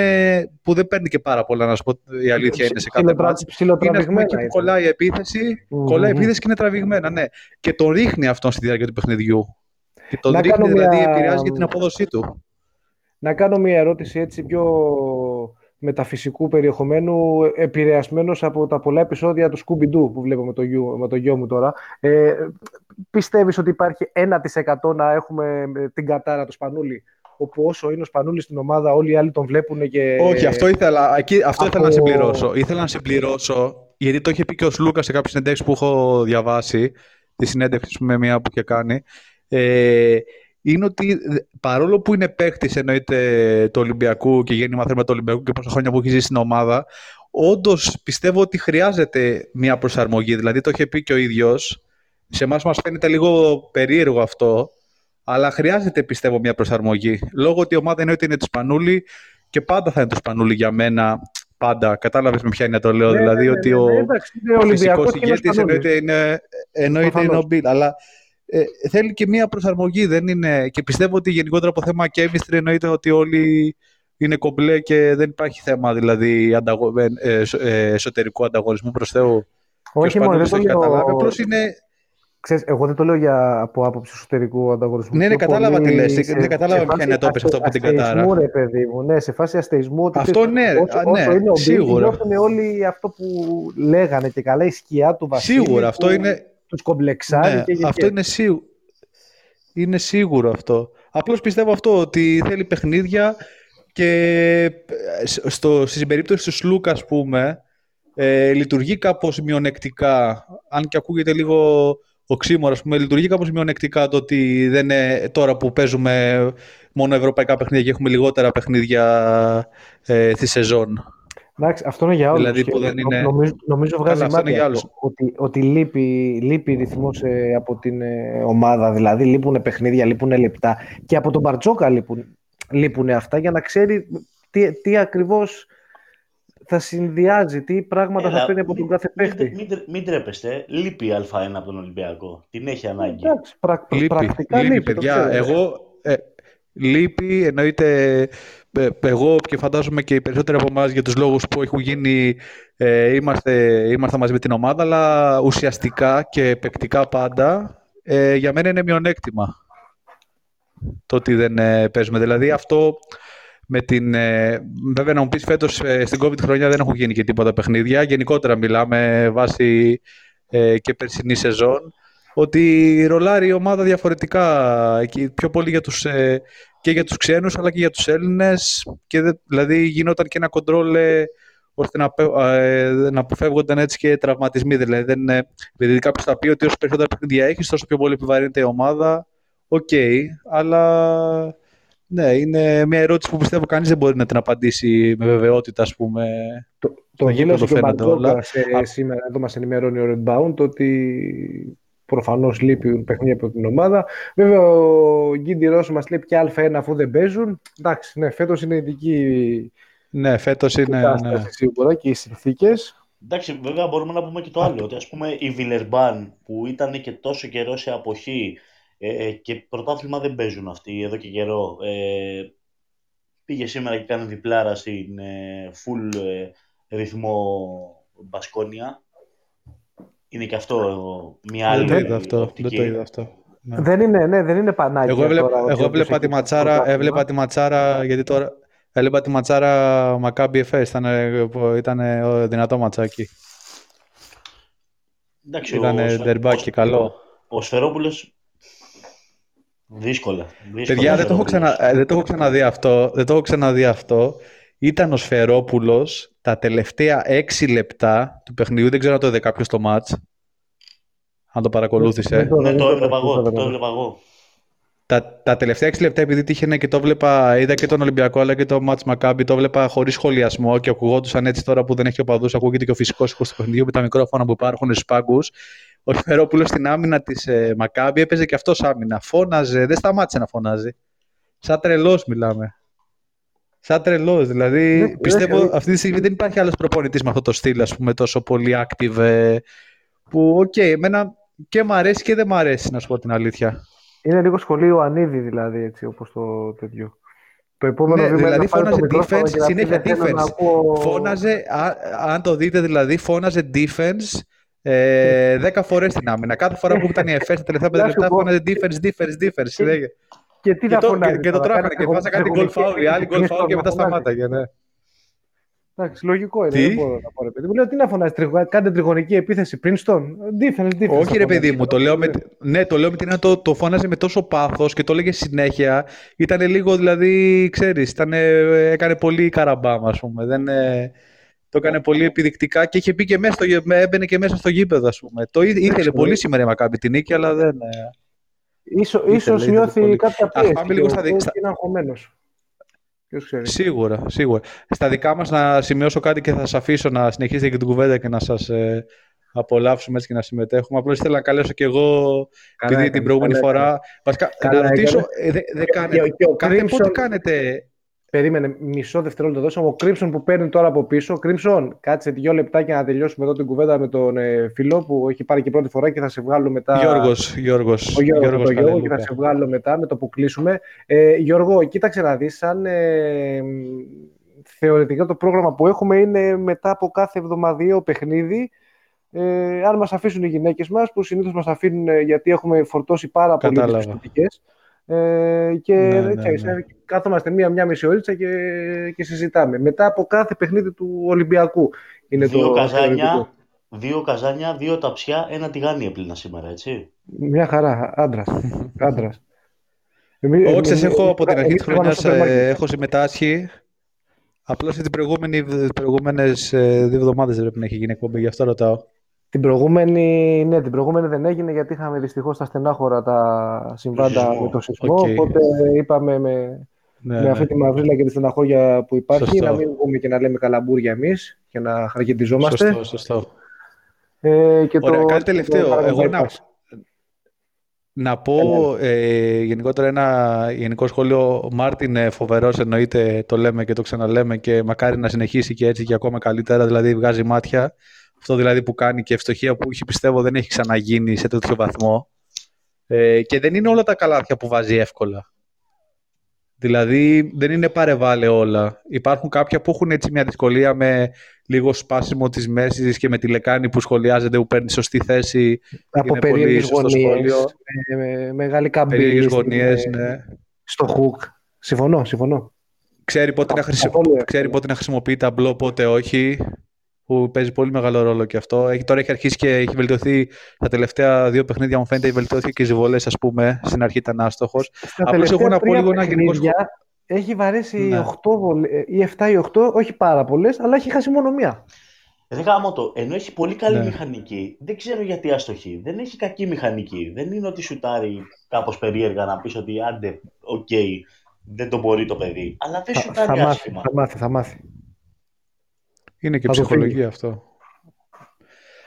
Speaker 3: που δεν παίρνει και πάρα πολλά, να σου πω η αλήθεια είναι σε κάθε μάτς. Είναι πούμε, εκεί που κολλάει η επίθεση, mm-hmm. κολλάει η επίθεση και είναι τραβηγμένα, ναι. Και τον ρίχνει αυτό στη διάρκεια του παιχνιδιού. Και τον ρίχνει, δηλαδή, μια... επηρεάζει για την απόδοσή του.
Speaker 1: Να κάνω μια ερώτηση έτσι πιο μεταφυσικού περιεχομένου επηρεασμένος από τα πολλά επεισόδια του Scooby Doo που βλέπω με το, γιο, με το γιο μου τώρα. Ε, πιστεύεις ότι υπάρχει 1% να έχουμε την κατάρα του Σπανούλη όπου όσο είναι ο Σπανούλης στην ομάδα, όλοι οι άλλοι τον βλέπουν και.
Speaker 3: Όχι, αυτό ήθελα, εκεί, αυτό από... ήθελα να συμπληρώσω. Ήθελα να συμπληρώσω, γιατί το είχε πει και ο Σλούκα σε κάποιες συνέντευξει που έχω διαβάσει, τη συνέντευξη με μια που είχε κάνει. Ε, είναι ότι παρόλο που είναι παίκτης εννοείται του Ολυμπιακού και γέννημα θέμα του Ολυμπιακού και πόσα χρόνια που έχει ζήσει στην ομάδα, όντως πιστεύω ότι χρειάζεται μια προσαρμογή. Δηλαδή το είχε πει και ο ίδιος. Σε εμάς μας φαίνεται λίγο περίεργο αυτό, αλλά χρειάζεται πιστεύω μια προσαρμογή. Λόγω ότι η ομάδα εννοείται είναι του Σπανούλη και πάντα θα είναι του Σπανούλη για μένα. Πάντα. Κατάλαβες με ποια είναι το λέω.
Speaker 1: Ναι,
Speaker 3: δηλαδή
Speaker 1: ναι,
Speaker 3: ότι
Speaker 1: ναι,
Speaker 3: ο,
Speaker 1: ναι,
Speaker 3: ο φυσικός ηγέτης εννοείται είναι, εννοείται είναι ο Μπιλ. Αλλά ε, θέλει και μία προσαρμογή. Δεν είναι... Και πιστεύω ότι γενικότερα από θέμα chemistry εννοείται ότι όλοι είναι κομπλέ και δεν υπάρχει θέμα δηλαδή ανταγω... ε, ε, ε εσωτερικού ανταγωνισμού προς Θεού.
Speaker 1: Όχι μόνο, δεν το λέω...
Speaker 3: Καταλάβει. Απλώς είναι...
Speaker 1: Ξέρεις, εγώ δεν το λέω για, από άποψη εσωτερικού ανταγωνισμού.
Speaker 3: Ναι, ναι, κατάλαβα τι λες. Σε, δεν κατάλαβα ποια είναι το αυτό από την Κατάρα.
Speaker 1: Αστεϊσμού, ρε παιδί μου. Ναι, σε φάση αστεϊσμού.
Speaker 3: Αυτό ναι,
Speaker 1: όσο,
Speaker 3: ναι,
Speaker 1: όσο είναι ο
Speaker 3: σίγουρα.
Speaker 1: Μπίλ, όλοι αυτό που λέγανε και καλά η σκιά του Βασίλη.
Speaker 3: Σίγουρα, αυτό είναι...
Speaker 1: Τους κομπλεξάρει
Speaker 3: ναι,
Speaker 1: και, και
Speaker 3: Αυτό είναι σίγουρο. Είναι σίγουρο αυτό. Απλώς πιστεύω αυτό, ότι θέλει παιχνίδια και ε, στο, στη περίπτωση του Σλούκα, ας πούμε, ε, λειτουργεί κάπως μειονεκτικά, αν και ακούγεται λίγο οξύμορο, ας πούμε, λειτουργεί κάπως μειονεκτικά το ότι δεν είναι τώρα που παίζουμε μόνο ευρωπαϊκά παιχνίδια και έχουμε λιγότερα παιχνίδια ε, στη σεζόν.
Speaker 1: Εντάξει, αυτό είναι για όλους.
Speaker 3: Δηλαδή που δεν είναι...
Speaker 1: Νομίζω, νομίζω βγάζει
Speaker 3: Καλά, αυτό είναι
Speaker 1: μάτι
Speaker 3: για
Speaker 1: αυτό, ότι, ότι λείπει, λείπει ρυθμός ε, από την ε, ομάδα. Δηλαδή λείπουν παιχνίδια, λείπουν λεπτά. Και από τον Μπαρτζόκα λείπουν, λείπουν αυτά για να ξέρει τι, τι ακριβώς θα συνδυάζει, τι πράγματα
Speaker 2: Έλα,
Speaker 1: θα παίρνει από
Speaker 2: μην-
Speaker 1: τον κάθε
Speaker 2: Μην,
Speaker 1: παίχτη.
Speaker 2: μην, μην τρέπεστε, λείπει η Α1 από τον Ολυμπιακό. Την έχει ανάγκη.
Speaker 1: Εντάξει, πρακ,
Speaker 3: Λείπει,
Speaker 1: πρακτικά
Speaker 3: λείπει,
Speaker 1: λείπει, το
Speaker 3: παιδιά.
Speaker 1: ξέρω.
Speaker 3: Εγώ, ε, λείπει, εννοείται, ε, εγώ και φαντάζομαι και οι περισσότεροι από εμάς για τους λόγους που έχουν γίνει, ε, είμαστε, είμαστε μαζί με την ομάδα, αλλά ουσιαστικά και παικτικά πάντα, ε, για μένα είναι μειονέκτημα το ότι δεν ε, παίζουμε. Δηλαδή αυτό με την... Ε, βέβαια να μου πεις φέτος ε, στην COVID χρονιά δεν έχουν γίνει και τίποτα παιχνίδια. Γενικότερα μιλάμε βάσει ε, και περσινή σεζόν ότι ρολάρει η ομάδα διαφορετικά και πιο πολύ για τους, ε, και για τους ξένους αλλά και για τους Έλληνες και δε- δηλαδή γινόταν και ένα κοντρόλ ε, ώστε να, πε- ε, να αποφεύγονταν έτσι και τραυματισμοί. Δηλαδή, δεν, ε, δηλαδή κάποιος θα πει ότι όσο περισσότερα παιχνίδια έχεις τόσο πιο πολύ επιβαρύνεται η ομάδα. Οκ, αλλά ναι, είναι μια ερώτηση που πιστεύω κανείς δεν μπορεί να την απαντήσει με βεβαιότητα, ας πούμε.
Speaker 1: Το,
Speaker 3: Στο
Speaker 1: το
Speaker 3: γήπεδο
Speaker 1: δήλωσε και ο
Speaker 3: φαίνεται
Speaker 1: Μπαρτζόκα
Speaker 3: όλα.
Speaker 1: σε,
Speaker 3: Α-
Speaker 1: σήμερα, εδώ μας ενημερώνει ο Redbound, ότι προφανώς λείπει παιχνίδια από την ομάδα. Βέβαια ο Γκίντι Ρώσο μας λέει πια Α1 αφού δεν παίζουν. Εντάξει, ναι, φέτος είναι ειδική
Speaker 3: Ναι, φέτος είναι...
Speaker 1: κατάσταση
Speaker 3: Ναι.
Speaker 1: σίγουρα και οι συνθήκες.
Speaker 2: Εντάξει, βέβαια μπορούμε να πούμε και το άλλο. Ότι ας πούμε η Βιλερμπάν που ήταν και τόσο καιρό σε αποχή ε, και πρωτάθλημα δεν παίζουν αυτοί εδώ και καιρό. Ε, πήγε σήμερα και κάνει διπλάρα στην ε, full ε, ρυθμό Μπασκόνια. Είναι και αυτό ε, μια άλλη
Speaker 3: Δεν το είδα αυτό.
Speaker 2: οπτική.
Speaker 3: Δεν το είδα αυτό. Ναι.
Speaker 1: Δεν είναι, ναι, δεν είναι πανάκι.
Speaker 3: Εγώ, έβλεπα, εγώ έβλεπα τη ματσάρα, έβλεπα τη ματσάρα γιατί τώρα έβλεπα τη ματσάρα Μακάμπι Εφές, ήταν, ήταν ε, δυνατό ματσάκι.
Speaker 2: Εντάξει,
Speaker 3: Ήταν
Speaker 2: ο, Σφε-
Speaker 3: ντερμπάκι
Speaker 2: ο-
Speaker 3: καλό.
Speaker 2: ο Σφερόπουλος δύσκολα. δύσκολα
Speaker 3: Παιδιά, δεν το, έχω
Speaker 2: Σφερόπουλος.
Speaker 3: ξανα, ε, δεν το έχω ξαναδεί αυτό. Δεν το έχω ξαναδεί αυτό. Ήταν ο Σφερόπουλος τα τελευταία έξι λεπτά του παιχνιδιού. Δεν ξέρω αν το είδε κάποιος το μάτς. Αν το παρακολούθησε.
Speaker 1: Δεν το-
Speaker 2: Ναι,
Speaker 1: δεν
Speaker 2: το
Speaker 1: το-
Speaker 2: έβλεπα εγώ.
Speaker 1: δεν το
Speaker 2: Το
Speaker 1: έβλεπα.
Speaker 2: έβλεπα εγώ.
Speaker 3: Τα, τα τελευταία 6 λεπτά, επειδή τύχαινε και το βλέπα, είδα και τον Ολυμπιακό αλλά και το Μάτς Μακάμπι, το βλέπα χωρίς σχολιασμό και ακουγόντουσαν έτσι τώρα που δεν έχει οπαδού. Ακούγεται και ο φυσικός ήχο του παιχνιδιού με τα μικρόφωνα που υπάρχουν στους πάγκους. Ο Σφερόπουλο στην άμυνα της ε, Μακάμπι έπαιζε και αυτός άμυνα. Φώναζε, δεν σταμάτησε να φωνάζει. Σαν τρελός μιλάμε. Σαν τρελός. Δηλαδή,
Speaker 1: Ναι,
Speaker 3: πιστεύω
Speaker 1: ναι,
Speaker 3: αυτή τη στιγμή δεν υπάρχει άλλος προπονητής με αυτό το στυλ, ας πούμε, τόσο πολύ active. ε, που, οκ, εμένα και μ' αρέσει και δεν μ' αρέσει, να σου πω την αλήθεια.
Speaker 1: Είναι λίγο σχολή Ιωαννίδη δηλαδή, έτσι, όπως το τέτοιο. Το επόμενο
Speaker 3: Ναι,
Speaker 1: βήμα είναι
Speaker 3: δηλαδή
Speaker 1: να πάρει το
Speaker 3: φώναζε
Speaker 1: μικρόφωνο
Speaker 3: defense,
Speaker 1: και να πει,
Speaker 3: συνέχεια
Speaker 1: «Δεν θέλω να
Speaker 3: defense.
Speaker 1: ακούω-»
Speaker 3: Φώναζε, α- αν το δείτε δηλαδή, φώναζε defense ε, [LAUGHS] 10 φορές στην άμυνα. Κάθε φορά που ήταν η ΕΦΕΣ τα τελευταία 5
Speaker 1: Να σου
Speaker 3: λεπτά
Speaker 1: πω-
Speaker 3: φώναζε defense, defense, defense. συνέχεια.
Speaker 1: Και τι
Speaker 3: Και
Speaker 1: να
Speaker 3: το,
Speaker 1: φωνάζει
Speaker 3: και, και το
Speaker 1: τώρα,
Speaker 3: τράγανε
Speaker 1: κάνει
Speaker 3: και βάζα κάτι goal
Speaker 1: ψυχολογική
Speaker 3: foul, οι άλλοι goal
Speaker 1: επίθεση
Speaker 3: foul και
Speaker 1: να
Speaker 3: μετά
Speaker 1: φωνάζει.
Speaker 3: σταμάταγε. Ναι.
Speaker 1: Εντάξει, λογικό είναι. Τι; Δεν μπορώ να πω, ρε παιδί. Μου λέω τι να φωνάζει, κάντε τριγωνική επίθεση. Princeton. Defense, defense.
Speaker 3: Όχι, ρε παιδί μου. Το λέω με, ναι, το λέω με την το, το φώναζε με τόσο πάθος και το έλεγε συνέχεια. Ήταν λίγο, δηλαδή, ξέρεις, έκανε πολύ καραμπάμ, ας πούμε. Δεν, ε, το έκανε πολύ επιδεικτικά και είχε πει και μέσα στο, έμπαινε και μέσα στο γήπεδο, ας πούμε. Το ήθελε πολύ σήμερα η Μακάμπη την νίκη, αλλά δεν. Ε,
Speaker 1: ίσως, ίσως νιώθει κάποια πίεση. πάμε λίγο στα δεξιά. Είναι αγχωμένος.
Speaker 3: Σίγουρα, σίγουρα. Στα δικά μας να σημειώσω κάτι και θα σας αφήσω να συνεχίσετε και την κουβέντα και να σας ε, απολαύσουμε έτσι και να συμμετέχουμε. Απλώς ήθελα να καλέσω και εγώ, επειδή την προηγούμενη φορά... Βασικά, να ρωτήσω, ε, δεν δε κάνετε, πότε κάνετε
Speaker 1: Περίμενε μισό δευτερόλεπτο δώσαμε. Ο Κρίμψον που παίρνει τώρα από πίσω. Κρίμψον, κάτσε δύο λεπτάκια να τελειώσουμε εδώ την κουβέντα με τον ε, φιλό που έχει πάρει και πρώτη φορά και θα σε βγάλω μετά.
Speaker 3: Γιώργος, Γιώργος.
Speaker 1: Ο Γιώργος, Γιώργος, Γιώργο, και θα σε βγάλω μετά με το που κλείσουμε. Ε, Γιώργο, κοίταξε να δεις, σαν ε, θεωρητικά το πρόγραμμα που έχουμε είναι μετά από κάθε εβδομαδιαίο παιχνίδι. Ε, αν μας αφήσουν οι γυναίκες μας, που συνήθως μας αφήνουν ε, γιατί έχουμε φορτώσει πάρα πολύ τις ε, και ναι, ναι, ναι. κάθομαστε μία-μία μισή ώριτσα και, και συζητάμε. Μετά από κάθε παιχνίδι του Ολυμπιακού είναι
Speaker 2: δύο το καζάνια, Δύο καζάνια, δύο ταψιά, ένα τηγάνι έπλυνα σήμερα, έτσι.
Speaker 1: Μια χαρά, άντρας. άντρας.
Speaker 3: Όχι, έχω από την αρχή της χρονιάς ε, έχω συμμετάσχει. Απλώς τις προηγούμενες ε, δύο εβδομάδες δεν πρέπει να έχει γίνει εκπομπή, γι' αυτό ρωτάω.
Speaker 1: Την προηγούμενη, ναι, την προηγούμενη δεν έγινε γιατί είχαμε δυστυχώς τα στενάχωρα τα συμβάντα με το σεισμό. Οπότε είπαμε με, ναι, με ναι. αυτή τη μαυρίλα και τη στεναχώρια που υπάρχει σωστό. να μην βγούμε και να λέμε καλαμπούρια εμείς και να χαρκετιζόμαστε.
Speaker 3: Σωστό, σωστό. Ε, και Ωραία, το, κάτι τελευταίο. Εγώ να, να πω ε, γενικότερα ένα γενικό σχόλιο. Ο Μάρτιν ε, φοβερός εννοείται, το λέμε και το ξαναλέμε και μακάρι να συνεχίσει και έτσι και ακόμα καλύτερα. Δηλαδή βγάζει μάτια. Αυτό δηλαδή που κάνει και ευστοχία που έχει πιστεύω δεν έχει ξαναγίνει σε τέτοιο βαθμό. Ε, και δεν είναι όλα τα καλάθια που βάζει εύκολα. Δηλαδή δεν είναι παρεβάλλε όλα. Υπάρχουν κάποια που έχουν έτσι μια δυσκολία με λίγο σπάσιμο της μέσης και με τη λεκάνη που σχολιάζεται που παίρνει σωστή θέση.
Speaker 1: Από περίεργες γωνίες, με, με, μεγάλη καμπύλη.
Speaker 3: γωνίες, ναι.
Speaker 1: Στο hook. Συμφωνώ, συμφωνώ.
Speaker 3: Ξέρει πότε, να, ξέρει πότε να χρησιμοποιεί ταμπλό, πότε όχι που παίζει πολύ μεγάλο ρόλο και αυτό. Έχει, τώρα έχει αρχίσει και έχει βελτιωθεί τα τελευταία δύο παιχνίδια, μου φαίνεται, έχει βελτιωθεί και οι βολέ, ας πούμε. Στην αρχή ήταν άστοχος.
Speaker 1: Απλώς εγώ να πω λίγο ένα γενικό Έχει βαρέσει ναι. 8 βολε... ή 7 ή 8, όχι πάρα πολλές, αλλά έχει χάσει μόνο μία.
Speaker 2: Δεν γαμώτο. Ενώ έχει πολύ καλή ναι. μηχανική, δεν ξέρω γιατί αστοχεί. Δεν έχει κακή μηχανική. Δεν είναι ότι σουτάρει κάπως περίεργα να πεις ότι άντε, OK, okay, δεν το μπορεί το παιδί. Αλλά δεν σουτάρει
Speaker 1: θα, άσχημα. Θα μάθει, θα μάθει.
Speaker 3: Είναι και ψυχολογία αυτό.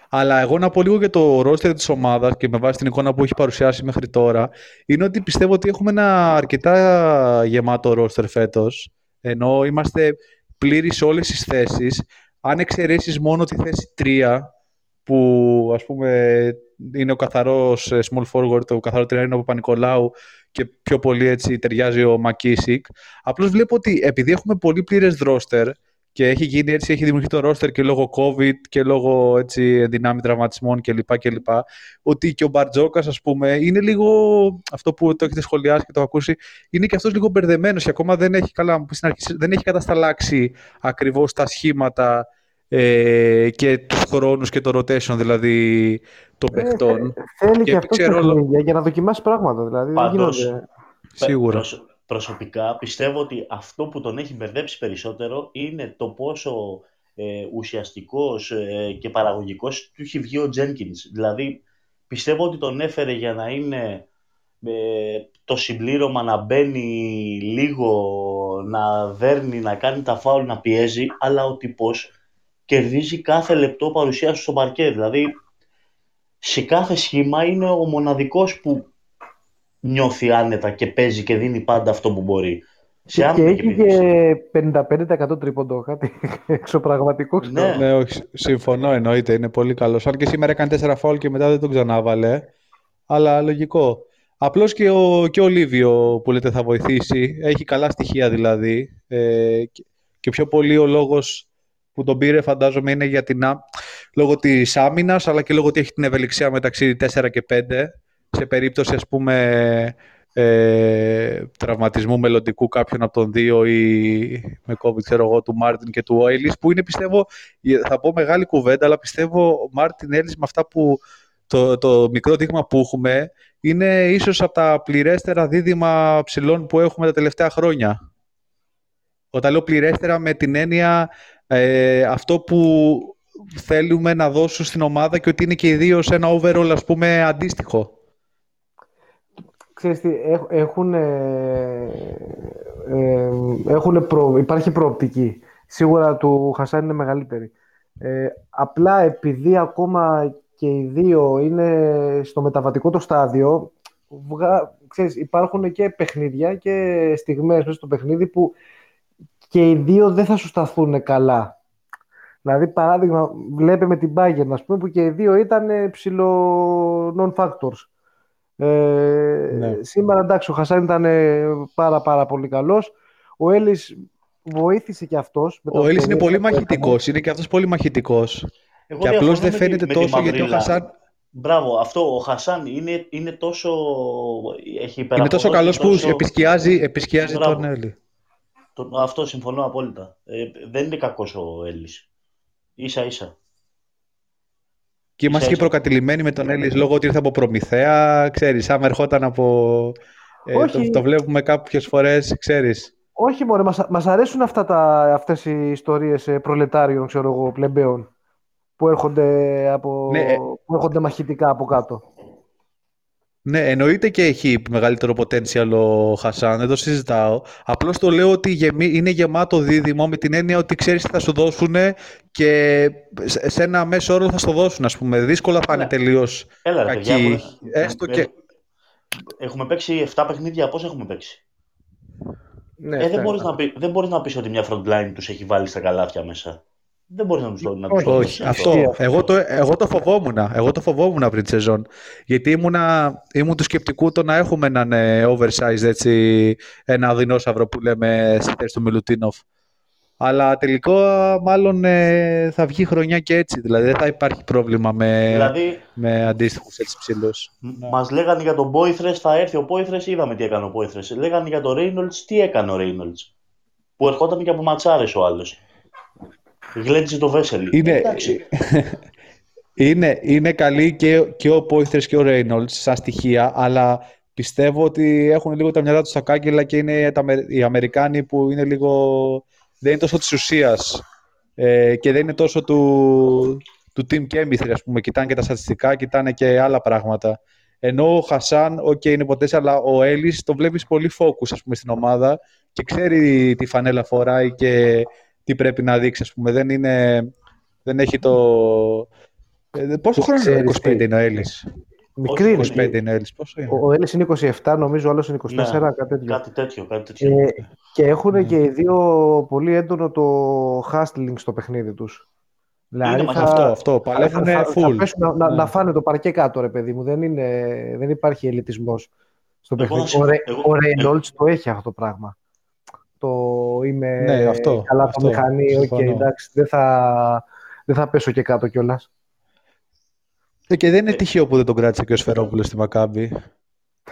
Speaker 3: Αλλά εγώ να πω λίγο για το ρόστερ της ομάδας και με βάση την εικόνα που έχει παρουσιάσει μέχρι τώρα, είναι ότι πιστεύω ότι έχουμε ένα αρκετά γεμάτο ρόστερ φέτος, ενώ είμαστε πλήρη σε όλες τις θέσεις. Αν εξαιρέσεις μόνο τη θέση 3, που ας πούμε είναι ο καθαρός ε, small forward, το καθαρό 3 είναι ο Παπα-Νικολάου και πιο πολύ έτσι ταιριάζει ο Μακίσικ. Απλώς βλέπω ότι επειδή έχουμε πολύ πλήρες ρόστερ, και έχει γίνει έτσι, έχει δημιουργηθεί το ρόστερ και λόγω COVID και λόγω έτσι, δυνάμει τραυματισμών κλπ. κλπ. Ότι και ο Μπαρτζόκας, ας πούμε, είναι λίγο αυτό που το έχετε σχολιάσει και το ακούσει, είναι και αυτός λίγο μπερδεμένος και ακόμα δεν έχει, καλά, στην αρχή, δεν έχει κατασταλάξει ακριβώς τα σχήματα ε, και τους χρόνους και το rotation δηλαδή των ε, παιχτών.
Speaker 1: Θέλει και, και αυτός ξέρω... για να δοκιμάσει πράγματα. Δηλαδή,
Speaker 2: Πάντως,
Speaker 3: Σίγουρα
Speaker 2: προσωπικά πιστεύω ότι αυτό που τον έχει μπερδέψει περισσότερο είναι το πόσο ε, ουσιαστικός ε, και παραγωγικός του έχει βγει ο Τζένκινς. Δηλαδή πιστεύω ότι τον έφερε για να είναι ε, το συμπλήρωμα να μπαίνει λίγο, να δέρνει, να κάνει τα φάουλ, να πιέζει, αλλά ο τύπος κερδίζει κάθε λεπτό παρουσίας στο παρκέ. Δηλαδή σε κάθε σχήμα είναι ο μοναδικός που νιώθει άνετα και παίζει και δίνει πάντα αυτό που μπορεί.
Speaker 1: Σε και έχει και 55% τρίποντο, κάτι [LAUGHS] εξωπραγματικός.
Speaker 3: Ναι. ναι, όχι, συμφωνώ εννοείται, είναι πολύ καλός. Αν και σήμερα έκανε 4 φάουλ και μετά δεν τον ξανάβαλε, αλλά λογικό. Απλώς και ο, και ο Λίβιο που λέτε θα βοηθήσει, έχει καλά στοιχεία δηλαδή ε, και πιο πολύ ο λόγος που τον πήρε φαντάζομαι είναι για την, λόγω της άμυνας, αλλά και λόγω ότι έχει την ευελιξία μεταξύ 4 και 5 σε περίπτωση ας πούμε ε, τραυματισμού μελλοντικού κάποιον από τον δύο ή με κόβει ξέρω εγώ του Μάρτιν και του Έλλις που είναι πιστεύω, θα πω μεγάλη κουβέντα αλλά πιστεύω ο Μάρτιν Έλλις με αυτά που το, το μικρό δείγμα που έχουμε είναι ίσως από τα πληρέστερα δίδυμα ψηλών που έχουμε τα τελευταία χρόνια. Όταν λέω πληρέστερα με την έννοια ε, αυτό που θέλουμε να δώσουν στην ομάδα και ότι είναι και οι δύο σε ένα overall ας πούμε αντίστοιχο.
Speaker 1: Ξέρεις τι, έχουν, ε, ε, έχουν προ, υπάρχει προοπτική. Σίγουρα του Χασάν είναι μεγαλύτερη. Ε, απλά επειδή ακόμα και οι δύο είναι στο μεταβατικό το στάδιο, βγα, ξέρεις, υπάρχουν και παιχνίδια και στιγμές μέσα στο παιχνίδι που και οι δύο δεν θα σου σταθούν καλά. Δηλαδή, παράδειγμα, βλέπουμε την Bayern, ας πούμε, που και οι δύο ήταν ψηλο non-factors. Ε, ναι. Σήμερα, εντάξει, ο Χασάν ήταν πάρα πάρα πολύ καλός. Ο Έλλης βοήθησε και αυτός.
Speaker 3: ο Έλλης είναι πολύ μαχητικός, είναι και αυτός πολύ μαχητικός. Εγώ και απλώς δεν φαίνεται τόσο γιατί ο Χασάν.
Speaker 2: Μπράβο, αυτό ο Χασάν είναι, είναι τόσο. Έχει
Speaker 3: είναι τόσο καλός τόσο... που επισκιάζει, επισκιάζει τον Έλλη.
Speaker 2: αυτό συμφωνώ απόλυτα. Ε, δεν είναι κακός ο Έλλης. σα ίσα.
Speaker 3: Και είμαστε και προκατηλημένοι με τον Έλλης λόγω ότι ήρθε από Προμηθέα. Ξέρεις, άμα ερχόταν από. Ε, το, το, βλέπουμε κάποιες φορές, ξέρεις.
Speaker 1: Όχι, μωρέ, μας, μας αρέσουν αυτά τα, αυτές οι ιστορίες ε, προλετάριων, ξέρω εγώ, πλεμπαίων που έρχονται, από, ναι, ε- που έρχονται μαχητικά από κάτω.
Speaker 3: Ναι, εννοείται και έχει μεγαλύτερο potential ο Χασάν, δεν το συζητάω. Απλώς το λέω ότι είναι γεμάτο δίδυμο με την έννοια ότι ξέρεις τι θα σου δώσουν και σε ένα μέσο όρο θα σου δώσουν, ας πούμε. Δύσκολα θα είναι τελείως κακή.
Speaker 2: Έστω και... Έχουμε παίξει 7 παιχνίδια, πώς έχουμε παίξει; Ναι, ε, δεν, μπορείς να πει, δεν μπορείς να πεις ότι μια frontline τους έχει βάλει στα καλάθια μέσα. Δεν μπορεί να τους δώσει.
Speaker 3: Όχι, όχι. Αυτό. Εγώ το, εγώ το φοβόμουν. Εγώ το φοβόμουν πριν τη σεζόν. Γιατί ήμουνα, ήμουν του σκεπτικού το να έχουμε έναν ε, oversize έτσι, ένα δεινόσαυρο που λέμε στη θέση του Μιλουτίνοφ. Αλλά τελικό μάλλον ε, θα βγει χρονιά και έτσι. Δηλαδή δεν θα υπάρχει πρόβλημα με, δηλαδή, με αντίστοιχους έτσι ψηλούς.
Speaker 2: Μας λέγανε για τον Boythres, θα έρθει ο Boythres, είδαμε τι έκανε ο Boythres. Λέγανε για τον Reynolds, τι έκανε ο Reynolds. Που ερχόταν και από ματσάρε ο άλλος. Γλέντζε το Βέσελ.
Speaker 3: Είναι, είναι, είναι καλή και, και ο Πόηθρες και ο Ρέινολτς σαν στοιχεία, αλλά πιστεύω ότι έχουν λίγο τα μυαλά τους στα κάγκελα και είναι τα, οι Αμερικάνοι που είναι λίγο... δεν είναι τόσο της ουσίας ε, και δεν είναι τόσο του, του team chemistry, ας πούμε. Κοιτάνε και τα στατιστικά, κοιτάνε και άλλα πράγματα. Ενώ ο Χασάν, οκ, okay, είναι ποτέ, αλλά ο Έλλης το βλέπεις πολύ focus, ας πούμε, στην ομάδα και ξέρει τι φανέλα φοράει και τι πρέπει να δείξει, ας πούμε. Δεν, είναι, δεν έχει το... Ε, πόσο χρόνο είναι 25 είναι ο Έλλης;
Speaker 1: Μικρή
Speaker 3: 25 είναι ο Έλλης. Πόσο είναι;
Speaker 1: Ο Έλλης είναι 27, νομίζω, ο άλλος είναι 24, ναι, κάτι τέτοιο.
Speaker 2: Κάτι τέτοιο, κάτι τέτοιο. Ε,
Speaker 1: και έχουν mm. και οι δύο πολύ έντονο το hustling στο παιχνίδι τους.
Speaker 3: Δηλαδή θα, αυτό, αυτό. Παλεύουν
Speaker 1: θα,
Speaker 3: full.
Speaker 1: Θα να, να, να, φάνε το παρκέ κάτω, ρε παιδί μου. Δεν, είναι, δεν υπάρχει ελιτισμός στο παιχνίδι. Ο, Reynolds το έχει αυτό το πράγμα το είμαι
Speaker 3: ναι, αυτό,
Speaker 1: καλά από μηχανή, OK, okay, εντάξει, δεν θα, δεν θα πέσω και κάτω κιόλας.
Speaker 3: Ε, και δεν είναι τυχαίο που δεν τον κράτησε και ο Σφερόπουλος στη Μακάμπη.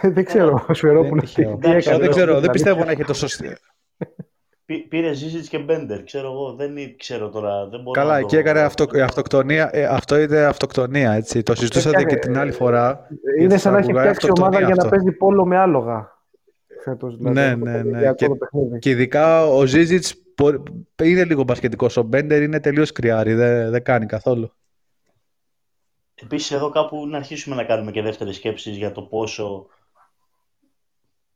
Speaker 1: Ε, δεν ξέρω, ο Σφερόπουλος.
Speaker 3: Δεν, δεν ξέρω, δεν πιστεύω να [LAUGHS] έχει το σωστό.
Speaker 2: Πήρε Ζήσιτς και Μπέντερ, ξέρω εγώ. Δεν ξέρω τώρα. Δεν μπορώ
Speaker 3: Καλά,
Speaker 2: να
Speaker 3: εκεί έκανε αυτο, αυτοκτονία. Ε, αυτό είναι αυτοκτονία, έτσι. Το συζητούσατε και την άλλη φορά.
Speaker 1: Είναι σαν να έχει φτιάξει ομάδα για να παίζει πόλο με άλογα
Speaker 3: φέτος. Δηλαδή, ναι, ναι, ναι. Και, και, ειδικά ο Ζίζιτς είναι λίγο μπασκετικός. Ο Μπέντερ είναι τελείως κρυάρι, δεν, δεν κάνει καθόλου.
Speaker 2: Επίσης εδώ κάπου να αρχίσουμε να κάνουμε και δεύτερες σκέψεις για το πόσο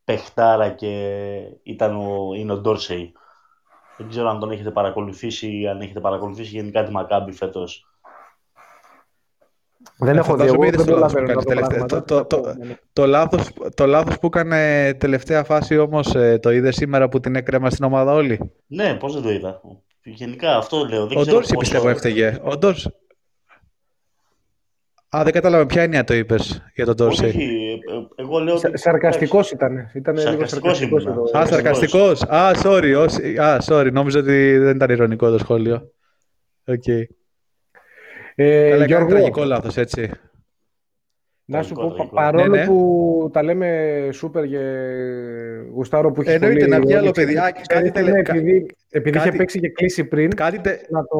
Speaker 2: παιχτάρα και ήταν ο, είναι ο Ντόρσεϊ. Δεν ξέρω αν τον έχετε παρακολουθήσει ή αν έχετε παρακολουθήσει γενικά τη Μακάμπη φέτος.
Speaker 1: Δεν έχω δει, εγώ δεν προλαβαίνω
Speaker 3: το, το, το, το, λάθος, το λάθος που έκανε τελευταία φάση όμως ε, το είδες σήμερα που την έκρεμα στην ομάδα όλοι.
Speaker 2: Ναι, πώς δεν το είδα. Γενικά αυτό λέω. Δεν
Speaker 3: ο Ντόρση πιστεύω έφταιγε. Ο Ντόρση. Α, δεν κατάλαβα ποια έννοια το είπες για τον Ντόρση.
Speaker 2: Όχι, ε, εγώ λέω ότι...
Speaker 1: Σαρκαστικός ήταν. Ήταν σαρκαστικός
Speaker 2: λίγο
Speaker 3: σαρκαστικός. Α, σαρκαστικός. Α, sorry. Α, sorry. Νόμιζα ότι δεν ήταν ηρωνικό το σχόλιο. Οκ. Okay. Ε, Καλά, Γιώργο... τραγικό λάθος, έτσι.
Speaker 1: Να σου πω, παρόλο ναι, ναι. που τα λέμε σούπερ και γουστάρο που έχει
Speaker 3: Εννοείται πολύ, να βγει άλλο παιδί.
Speaker 1: κάτι τελε... επειδή, επειδή κάτι... είχε παίξει και κλείσει πριν,
Speaker 3: κάτι τε...
Speaker 1: να το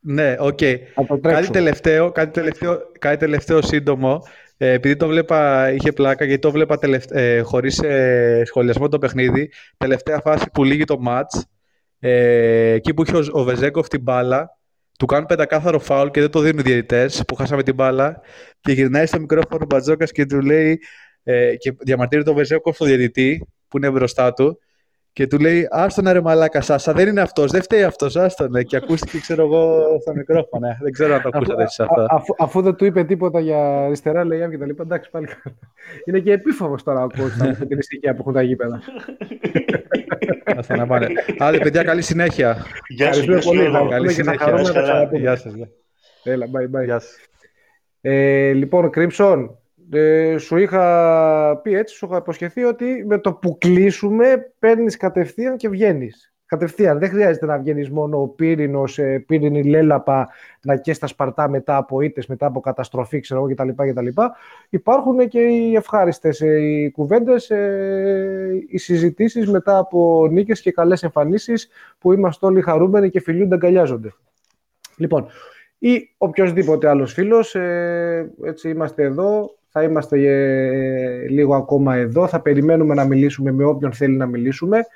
Speaker 3: Ναι, οκ. Okay. Κάτι τελευταίο, κάτι, τελευταίο, κάτι τελευταίο σύντομο. Ε, επειδή το βλέπα, είχε πλάκα, γιατί το βλέπα τελευτε... ε, χωρίς ε, σχολιασμό το παιχνίδι. Τελευταία φάση που λύγει το μάτς, ε, εκεί που είχε ο, ο Βεζέκοφ την μπάλα, του κάνουν πεντακάθαρο φάουλ και δεν το δίνουν οι διαιτητές που χάσαμε την μπάλα. Και γυρνάει στο μικρόφωνο ο Μπατζόκας και του λέει. Ε, και διαμαρτύρει τον Βεζέκοφ στο διαιτητή που είναι μπροστά του και του λέει Άστον ρε μαλάκα Σάσα, δεν είναι αυτός, δεν φταίει αυτός, άστον. Και ακούστηκε, ξέρω εγώ, στο μικρόφωνο. Δεν ξέρω αν το ακούσατε εσείς αυτό.
Speaker 1: Αφού, αφού, δεν του είπε τίποτα για αριστερά, λέει και τα λοιπά, εντάξει πάλι καλά. Είναι και επίφοβος τώρα ο κόσμο με την ησυχία που έχουν τα γήπεδα.
Speaker 3: Αυτά να πάνε. Άντε, παιδιά, καλή συνέχεια.
Speaker 2: Γεια σα, πολύ.
Speaker 3: Καλή συνέχεια. Γεια σας.
Speaker 1: Έλα, bye, bye. Ε, λοιπόν, Crimson, ε, σου είχα πει έτσι, σου είχα υποσχεθεί ότι με το που κλείσουμε παίρνεις κατευθείαν και βγαίνεις. Κατευθείαν. Δεν χρειάζεται να βγαίνεις μόνο ο πύρινος, ε, πύρινη λέλαπα να καις στα Σπαρτά μετά από ήττες, μετά από καταστροφή ξέρω, κτλ, κτλ. Υπάρχουν και οι ευχάριστες ε, οι κουβέντες, ε, οι συζητήσεις μετά από νίκες και καλές εμφανίσεις που είμαστε όλοι χαρούμενοι και φιλούνται, αγκαλιάζονται. Λοιπόν, ή οποιοδήποτε άλλος φίλος, ε, έτσι είμαστε εδώ, θα είμαστε ε, λίγο ακόμα εδώ. Θα περιμένουμε να μιλήσουμε με όποιον θέλει να μιλήσουμε.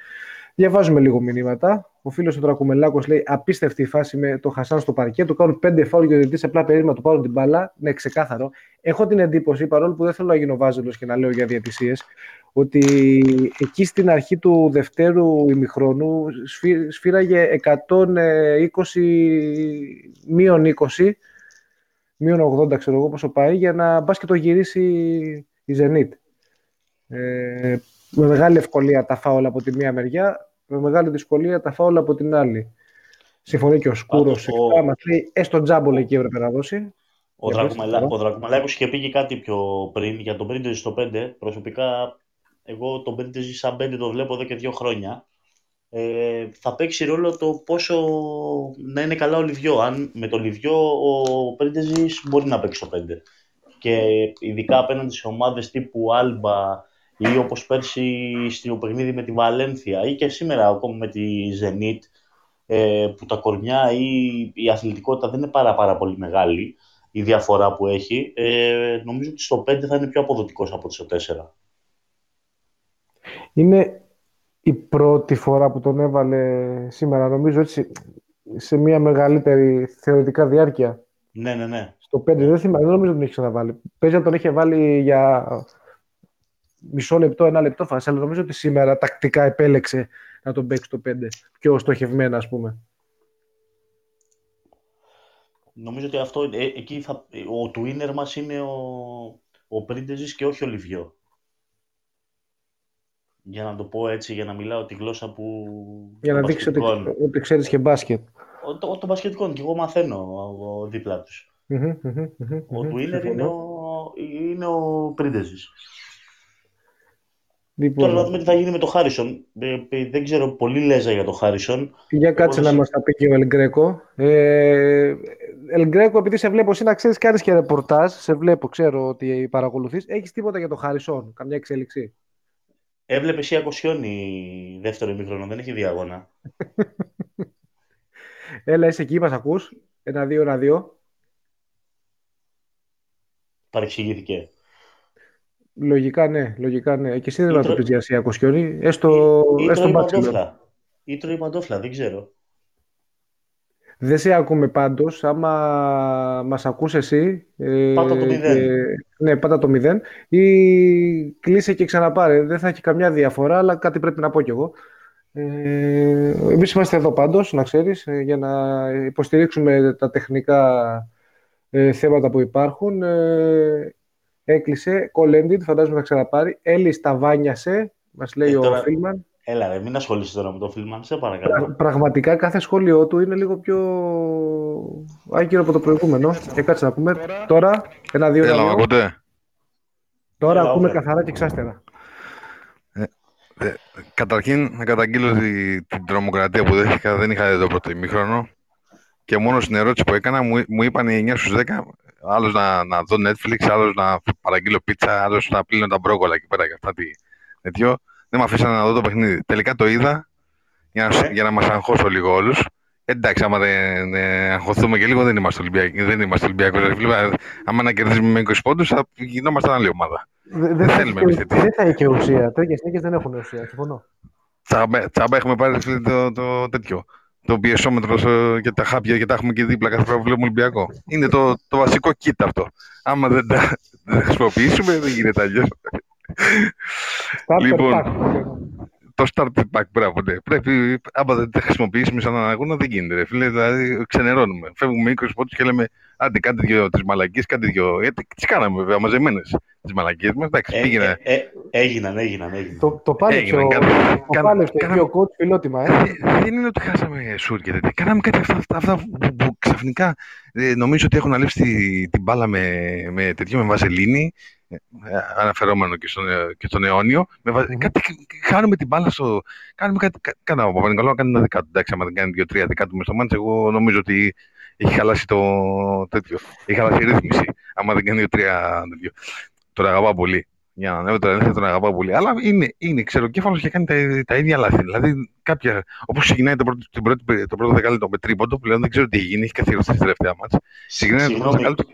Speaker 1: Διαβάζουμε λίγο μηνύματα. Ο φίλος του Τρακουμελάκος λέει: Απίστευτη η φάση με το Χασάν στο παρκέ. Του κάνουν πέντε φάουλ και ο διαιτητής απλά περίμενα του πάρουν την μπάλα. Ναι, ξεκάθαρο. Έχω την εντύπωση, παρόλο που δεν θέλω να γίνω βάζελος και να λέω για διαιτησίες, ότι εκεί στην αρχή του δευτέρου ημιχρόνου σφύραγε 120 μείον 20 μείον 80 ξέρω εγώ πόσο πάει, για να μπας και το γυρίσει η Zenit. Ε, με μεγάλη ευκολία τα φάουλα από τη μία μεριά, με μεγάλη δυσκολία τα φάουλα από την άλλη. Συμφωνεί και ο Σκούρος ο... μας λέει έστω τζάμπολ εκεί έπρεπε να δώσει.
Speaker 2: Ο, Δρακουμελά, είχε πει και κάτι πιο πριν για τον Πρίντεζι στο 5. Προσωπικά, εγώ τον Πρίντεζι σαν 5 το βλέπω εδώ και δύο χρόνια ε, θα παίξει ρόλο το πόσο να είναι καλά ο Λιβιό. Αν με το Λιβιό ο Πρίντεζης μπορεί να παίξει το 5. Και ειδικά απέναντι σε ομάδες τύπου Άλμπα ή όπως πέρσι στο παιχνίδι με τη Βαλένθια ή και σήμερα ακόμα με τη Ζενίτ ε, που τα κορμιά ή η αθλητικότητα δεν είναι πάρα, πάρα πολύ μεγάλη η διαφορά που έχει, ε, νομίζω ότι στο 5 θα είναι πιο αποδοτικός από το στο 4.
Speaker 1: Είναι η πρώτη φορά που τον έβαλε σήμερα, νομίζω έτσι, σε μια μεγαλύτερη θεωρητικά διάρκεια.
Speaker 2: Ναι, ναι, ναι.
Speaker 1: Στο 5 δεν θυμάμαι, δεν νομίζω ότι τον έχει ξαναβάλει. Παίζει να τον είχε βάλει για μισό λεπτό, ένα λεπτό φάση, αλλά νομίζω ότι σήμερα τακτικά επέλεξε να τον παίξει το 5. Πιο στοχευμένα, ας πούμε.
Speaker 2: Νομίζω ότι αυτό, ε, εκεί θα, ο twinner μας είναι ο, ο Πρίντεζης και όχι ο Λιβιό για να το πω έτσι, για να μιλάω τη γλώσσα που...
Speaker 1: Για να δείξεις ότι, ότι ξέρεις και μπάσκετ.
Speaker 2: Ο, το, το μπασκετικό, και εγώ μαθαίνω ο, δίπλα τους. ο Τουίνερ είναι ο, είναι ο Πρίντεζης. Λοιπόν. Τώρα να δούμε τι θα γίνει με το Χάρισον. Ε, ε, δεν ξέρω πολύ λέζα για το Χάρισον.
Speaker 1: Για κάτσε να μας τα πει και ο Ελγκρέκο. Ε, Ελγκρέκο, επειδή σε βλέπω εσύ να ξέρεις κάνεις και ρεπορτάζ, σε βλέπω, ξέρω ότι παρακολουθείς. Έχεις τίποτα για το Χάρισον, καμιά εξέλιξη;
Speaker 2: Έβλεπε εσύ Ακοσιόνι δεύτερο ημίχρονο, δεν έχει διαγώνα. [LAUGHS]
Speaker 1: Έλα, είσαι εκεί, μας ακούς. Ένα-δύο, ένα-δύο.
Speaker 2: Παρεξηγήθηκε.
Speaker 1: Λογικά ναι, λογικά ναι. Και εσύ δεν θα το πεις για εσύ Ακοσιόνι, έστω, ή, έστω
Speaker 2: μπάτσελο. Ή τρώει παντόφλα, δεν ξέρω.
Speaker 1: Δεν σε ακούμε πάντως. Άμα μας ακούς εσύ...
Speaker 2: Ε, πάτα το μηδέν.
Speaker 1: ναι, πάτα το μηδέν. Ή κλείσε και ξαναπάρε. Δεν θα έχει καμιά διαφορά, αλλά κάτι πρέπει να πω κι εγώ. Ε, εμείς είμαστε εδώ πάντως, να ξέρεις, ε, για να υποστηρίξουμε τα τεχνικά ε, θέματα που υπάρχουν. Ε, έκλεισε. Κολέντιτ, φαντάζομαι θα ξαναπάρει. Έλλη Σταβάνιασε, μας λέει ε, ο Φίλμαν.
Speaker 2: Έλα ρε, μην ασχολείσαι τώρα με το Φίλμαν, σε παρακαλώ.
Speaker 1: πραγματικά κάθε σχόλιο του είναι λίγο πιο άκυρο από το προηγούμενο. Και κάτσε να πούμε τώρα, ένα δύο
Speaker 4: Έλα, ακούτε.
Speaker 1: Τώρα Έλα, ακούμε καθαρά και εξάστερα.
Speaker 4: Ε, ε, καταρχήν, να καταγγείλω τη, την τρομοκρατία που δέχτηκα. Δεν είχα δει το πρώτο ημίχρονο. Και μόνος στην ερώτηση που έκανα, μου, μου είπαν οι 9 στους 10 Άλλος να, να δω Netflix, άλλος να παραγγείλω πίτσα, άλλος να πλύνω τα μπρόκολα εκεί πέρα και αυτά. Τι, τέτοιο. Δεν με αφήσανε να δω το παιχνίδι. Τελικά το είδα για να, ε. για να μας αγχώσω λίγο όλους. Εντάξει, άμα δεν ε, αγχωθούμε και λίγο, δεν είμαστε Ολυμπιακοί. Δεν είμαστε Ολυμπιακοί. άμα να κερδίσουμε με 20 πόντους, θα γινόμαστε άλλη ομάδα.
Speaker 1: Δεν, δεν θέλουμε εμείς Δεν θα έχει και ουσία. Τέτοιες νίκες δεν έχουν ουσία. Συμφωνώ.
Speaker 4: Τσάμπα, τσάμπα έχουμε πάρει το, το, τέτοιο. Το πιεσόμετρος και τα χάπια και τα έχουμε και δίπλα κάθε φορά που βλέπουμε Ολυμπιακό. Είναι το, το βασικό kit αυτό. Άμα δεν τα, δεν χρησιμοποιήσουμε, δεν γίνεται αλλιώς. Λοιπόν, το starter pack, μπράβο, ναι. Πρέπει, άμα δεν τα χρησιμοποιήσουμε σαν αγώνα, δεν γίνεται. Ρε. Φίλε, δηλαδή, ξενερώνουμε. Φεύγουμε 20 πόντους και λέμε, άντε, κάντε δυο τις μαλακίες, κάντε δυο. Γιατί τις κάναμε, βέβαια, μαζεμένες τις μαλακίες μας. Εντάξει,
Speaker 2: ε, πήγαινε. Ε, ε, έγιναν, έγιναν, έγιναν. Το,
Speaker 1: το πάλεψε ο, το πάλεψε και ο coach φιλότιμα. Ε.
Speaker 4: ε. Δεν είναι ότι χάσαμε σουτ και τέτοια. Κάναμε κάτι αυτά, αυτά που, που, που, ξαφνικά ε, νομίζω ότι έχουν αλείψει την, την μπάλα με, με τέτοιο, με βαζελίνη ε, αναφερόμενο και στον, ε, και στον αιώνιο. Με, mm-hmm. κάτι, χάνουμε την μπάλα στο. Κάνουμε κάτι. Κάνα ο Παπα-Νικολάου κάνει ένα δεκάτο. Εντάξει, άμα δεν κάνει δύο-τρία δεκάτου μες στο μάτς, εγώ νομίζω ότι έχει χαλάσει το τέτοιο. Έχει χαλάσει η ρύθμιση. Άμα δεν κάνει δύο-τρία τέτοιο. Τον αγαπάω πολύ. Για να ανέβω τώρα, δεν τον αγαπάω πολύ. Αλλά είναι, είναι ξεροκέφαλος και κάνει τα, τα ίδια λάθη. Δηλαδή, κάποια. Όπως ξεκινάει το πρώτο, πρώτη, το πρώτο δεκάλεπτο με τρίποντο, πλέον δεν ξέρω τι έχει γίνει, έχει καθιερωθεί στη τελευταία μάτσα. Ξεκινάει το πρώτο δεκάλεπτο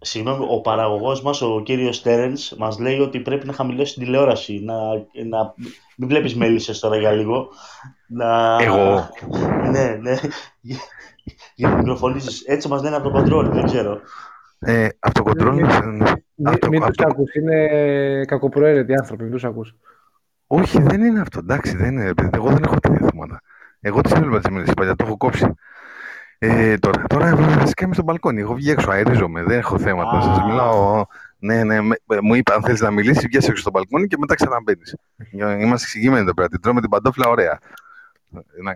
Speaker 2: Συγγνώμη, ο παραγωγός μας, ο κύριος Τέρενς, μας λέει ότι πρέπει να χαμηλώσει την τηλεόραση. Να, να μην βλέπεις μέλισσες τώρα για λίγο. Να...
Speaker 4: Εγώ.
Speaker 2: ναι, ναι. Για να μικροφωνήσεις. Έτσι μας λένε από το κοντρόλ, δεν ξέρω.
Speaker 4: Ε, από το κοντρόλ. Μην,
Speaker 1: μην τους ακούς. Είναι κακοπροαίρετοι άνθρωποι, μην τους ακούς.
Speaker 4: Όχι, δεν είναι αυτό. Εντάξει, δεν είναι. Εγώ δεν έχω τέτοια θέματα. Εγώ τι θέλω να τι παλιά, το έχω κόψει. Ε, τώρα, τώρα βασικά είμαι στο μπαλκόνι. Εγώ βγαίνω έξω, αερίζομαι. Δεν έχω θέματα. Σας μιλάω. Ναι, ναι, μου είπα αν θέλεις να μιλήσεις, βγαίνει έξω στο μπαλκόνι και μετά ξαναμπαίνεις. Είμαστε εξηγημένοι εδώ πέρα. Την τρώμε την παντόφλα, ωραία.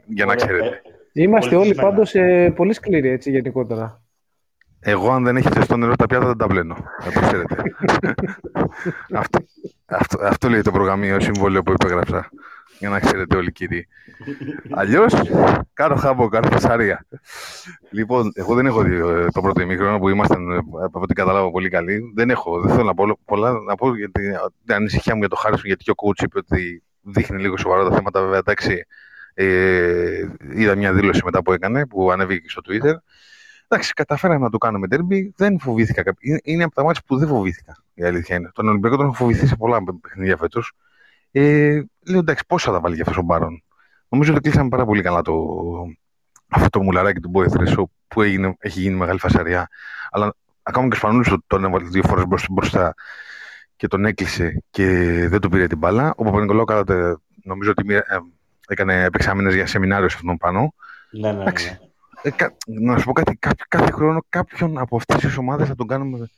Speaker 4: Για να ξέρετε.
Speaker 1: Είμαστε όλοι πάντως ε, πολύ σκληροί έτσι γενικότερα.
Speaker 4: Εγώ, αν δεν έχει ζεστό νερό, τα πιάτα δεν τα βλένω. Να το ξέρετε. [LAUGHS] αυτό, αυτό, αυτό λέει το προγραμμίο συμβόλαιο που υπέγραψα για να ξέρετε όλοι κύριοι. Αλλιώς, κάνω χάμπο, κάνω φασαρία. λοιπόν, εγώ δεν έχω δει ε, το πρώτο ημίχρονο που ήμασταν, ε, από ό,τι καταλάβω, πολύ καλή. Δεν έχω, δεν θέλω να πω πολλά. Να πω γιατί την ανησυχία μου για το Χάρισον, γιατί και ο coach είπε ότι δείχνει λίγο σοβαρά τα θέματα. Βέβαια, εντάξει, ε, είδα μια δήλωση μετά που έκανε, που ανέβηκε στο Twitter. Εντάξει, καταφέραμε να το κάνουμε derby. Δεν φοβήθηκα. Είναι από τα μάτια που δεν φοβήθηκα. Η αλήθεια είναι. Τον Ολυμπιακό τον έχω φοβηθεί σε πολλά παιχνίδια φέτος. Ε, λέω εντάξει, πόσα θα βάλει για αυτό ο Μπάρον. Νομίζω ότι κλείσαμε πάρα πολύ καλά το, αυτό το μουλαράκι του Μπόεθρε που έγινε, έχει γίνει μεγάλη φασαριά. Αλλά ακόμα και ο Σπανούλη τον έβαλε δύο φορές μπροστά και τον έκλεισε και δεν του πήρε την μπάλα. Ο Παπα-Νικολάου νομίζω ότι ε, έκανε επεξάμενε για σεμινάριο σε αυτόν πάνω.
Speaker 2: Ναι, ναι, ναι.
Speaker 4: Ε, να σου πω κάτι, κάθε, κάθε χρόνο κάποιον από αυτές τις ομάδες θα τον κάνουμε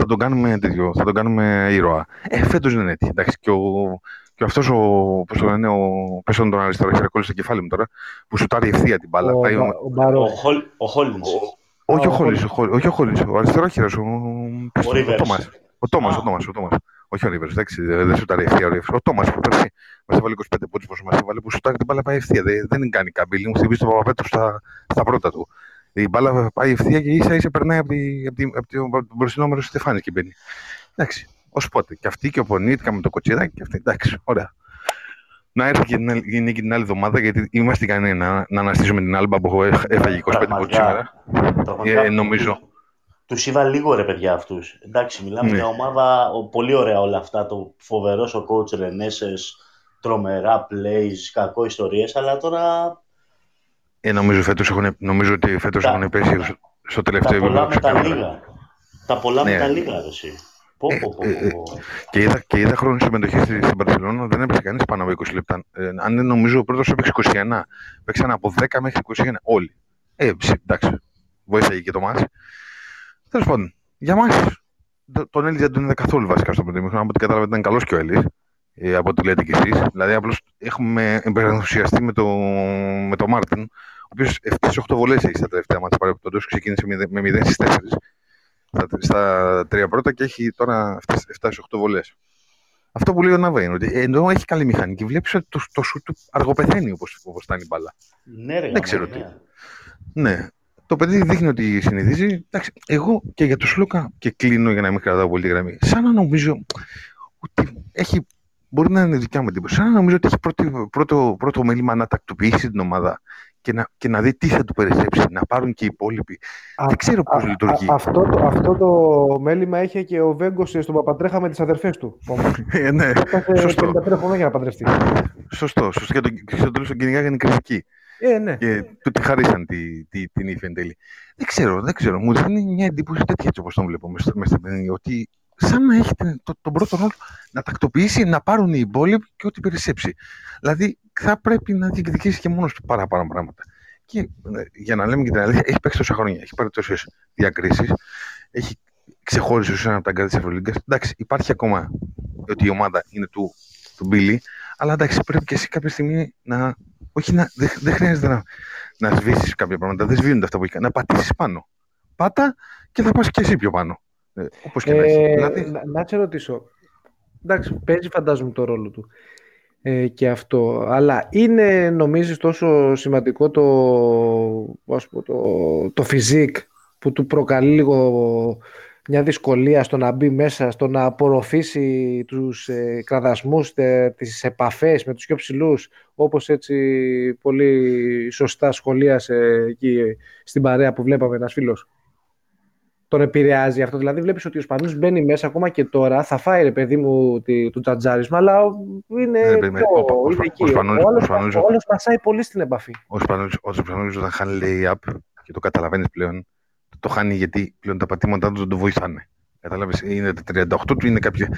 Speaker 4: θα τον κάνουμε τέτοιο, θα τον κάνουμε ήρωα. Ε, φέτος δεν είναι έτσι. Εντάξει, και ο, και αυτός ο. Πώς το λένε, ο. Πέσω τον αριστερό, έχει ρεκόλει στο κεφάλι μου τώρα. Που σουτάρει ευθεία την μπάλα.
Speaker 2: Ο, πάει, ο, ο, ο Χόλιν.
Speaker 4: Όχι ο Χόλιν, όχι ο Χόλιν. Ο αριστερόχειρα. Ο, ο Τόμας. Ο Τόμας, ο Τόμας. Ο Τόμας. Όχι ο Ρίβερ, εντάξει, δεν σουτάρει ευθεία. Ο Τόμας που πέρσι μας έβαλε 25 πόντους πόσο μας έβαλε που σουτάρει την μπάλα πάει ευθεία. Δεν, δεν κάνει καμπύλη. Μου θυμίζει τον Παπαπέτρου στα, στα πρώτα του. Η μπάλα πάει ευθεία και ίσα ίσα περνάει από, τη, από, τη, από, τη, από τον μπροστινό μέρο τη Στεφάνη και μπαίνει. Εντάξει, ως πότε. Και αυτή και ο Πονίτικα με το κοτσιδάκι και αυτή. Εντάξει, ωραία. Να έρθει και την νίκη την άλλη εβδομάδα, γιατί είμαστε ικανοί να, να αναστήσουμε την άλμπα που έφαγε 25 πόντου σήμερα. Ε, νομίζω.
Speaker 2: Τους είδα λίγο ρε παιδιά αυτούς. Εντάξει, μιλάμε ναι. για ομάδα πολύ ωραία όλα αυτά. Το φοβερός ο coach Ρενέσε, τρομερά plays, κακό ιστορίες, αλλά τώρα
Speaker 4: ε, νομίζω, φέτος έχουν, νομίζω ότι φέτος τα, έχουν πέσει στο τελευταίο
Speaker 2: επίπεδο. Τα πολλά με τα λίγα. Τα πολλά ναι. με τα λίγα, εσύ. Πω, πω, πω, ε,
Speaker 4: και, είδα, και είδα χρόνο συμμετοχής στην, στην Παρσελόνα, δεν έπαιξε κανείς πάνω από 20 λεπτά. Ε, αν δεν νομίζω, ο πρώτος έπαιξε 21. Παίξαν από 10 μέχρι 21 όλοι. Ε, εντάξει, βοήθησε και το μάτι. Τέλος πάντων, για μας, τον Έλλης δεν τον είδα καθόλου βασικά στο πρώτο Από ό,τι κατάλαβα ήταν καλός και ο Έλλης. Ε, από ό,τι λέτε κι εσείς. Δηλαδή, απλώς έχουμε ενθουσιαστεί με, το, με τον Μάρτιν, ο οποίος 7-8 βολές έχει στα τελευταία μάτια παρεμπιπτόντω. Ξεκίνησε με 0 στις 4 στα, στα τρία πρώτα και έχει τώρα 7-8 βολές. Αυτό που λέει ο Ναβέ είναι ότι ενώ έχει καλή μηχανική, βλέπεις ότι το, το σου του αργοπεθαίνει όπω ήταν η μπάλα.
Speaker 2: Ναι, ρε,
Speaker 4: Δεν ξέρω τι. Ναι. το παιδί δείχνει ότι συνηθίζει. Εντάξει, εγώ και για το Σλούκα και κλείνω για να μην κρατάω πολύ τη γραμμή. Σαν να νομίζω ότι έχει. Μπορεί να είναι δικιά μου εντύπωση. Σαν να νομίζω ότι έχει πρώτο, πρώτο, πρώτο μέλημα να τακτοποιήσει την ομάδα και να, και να δει τι θα του περισσέψει, να πάρουν και οι υπόλοιποι. Α, δεν ξέρω πώς λειτουργεί.
Speaker 1: αυτό, το, αυτό το μέλημα είχε και ο Βέγκος στον Παπαντρέχα με τις αδερφές του.
Speaker 4: ε, ναι, σωστό.
Speaker 1: 53 χρόνια για να παντρευτεί.
Speaker 4: Σωστό, σωστό. Και, το, και στο τέλο τον κυνηγάγανε είναι κριτική.
Speaker 1: Ε, ναι.
Speaker 4: Και του τη χαρίσαν τη, τη, την ύφη εν τέλει. Δεν ξέρω, δεν ξέρω. Μου δίνει μια εντύπωση τέτοια έτσι όπως τον βλέπω μέσα στην παιχνίδι. Ότι σαν να έχει τον, τον πρώτο ρόλο να τακτοποιήσει, να πάρουν οι υπόλοιποι και ό,τι περισσέψει. Δηλαδή θα πρέπει να διεκδικήσει και μόνος του παραπάνω πράγματα. Και ε, για να λέμε και την αλήθεια, έχει παίξει τόσα χρόνια, έχει πάρει τόσες διακρίσεις, έχει ξεχώρισε ως ένα από τα γκάρια της Ευρωλίγκας. Εντάξει, υπάρχει ακόμα ότι η ομάδα είναι του, του Μπίλι, αλλά εντάξει, πρέπει και εσύ κάποια στιγμή να. Όχι να. Δεν, δεν χρειάζεται να, να σβήσεις κάποια πράγματα. Δεν σβήνονται αυτά που έχει Να πατήσεις πάνω. Πάτα και θα πας και εσύ πιο πάνω. Ε, όπως και ε, να έχεις.
Speaker 1: Δηλαδή... Να, να σε ρωτήσω. Εντάξει, παίζει φαντάζομαι το ρόλο του ε, και αυτό. Αλλά είναι νομίζεις τόσο σημαντικό το, ας πω, το, το φιζίκ που του προκαλεί λίγο μια δυσκολία στο να μπει μέσα, στο να απορροφήσει τους ε, κραδασμούς, τε, τις επαφές με τους πιο ψηλούς, όπως έτσι πολύ σωστά σχολίασε εκεί στην παρέα που βλέπαμε ένας φίλος τον επηρεάζει αυτό. Δηλαδή, βλέπεις ότι ο Σπανού μπαίνει μέσα ακόμα και τώρα. Θα φάει ρε παιδί μου το τζατζάρισμα, αλλά είναι. Ναι, πιο, ο, είναι εκεί. Ο όλο πασάει πολύ στην επαφή.
Speaker 4: Ο Σπανού όταν χάνει lay-up και το καταλαβαίνεις πλέον, το χάνει γιατί πλέον τα πατήματά του δεν το βοηθάνε. Κατάλαβες, είναι τα 38 του, είναι κάποια,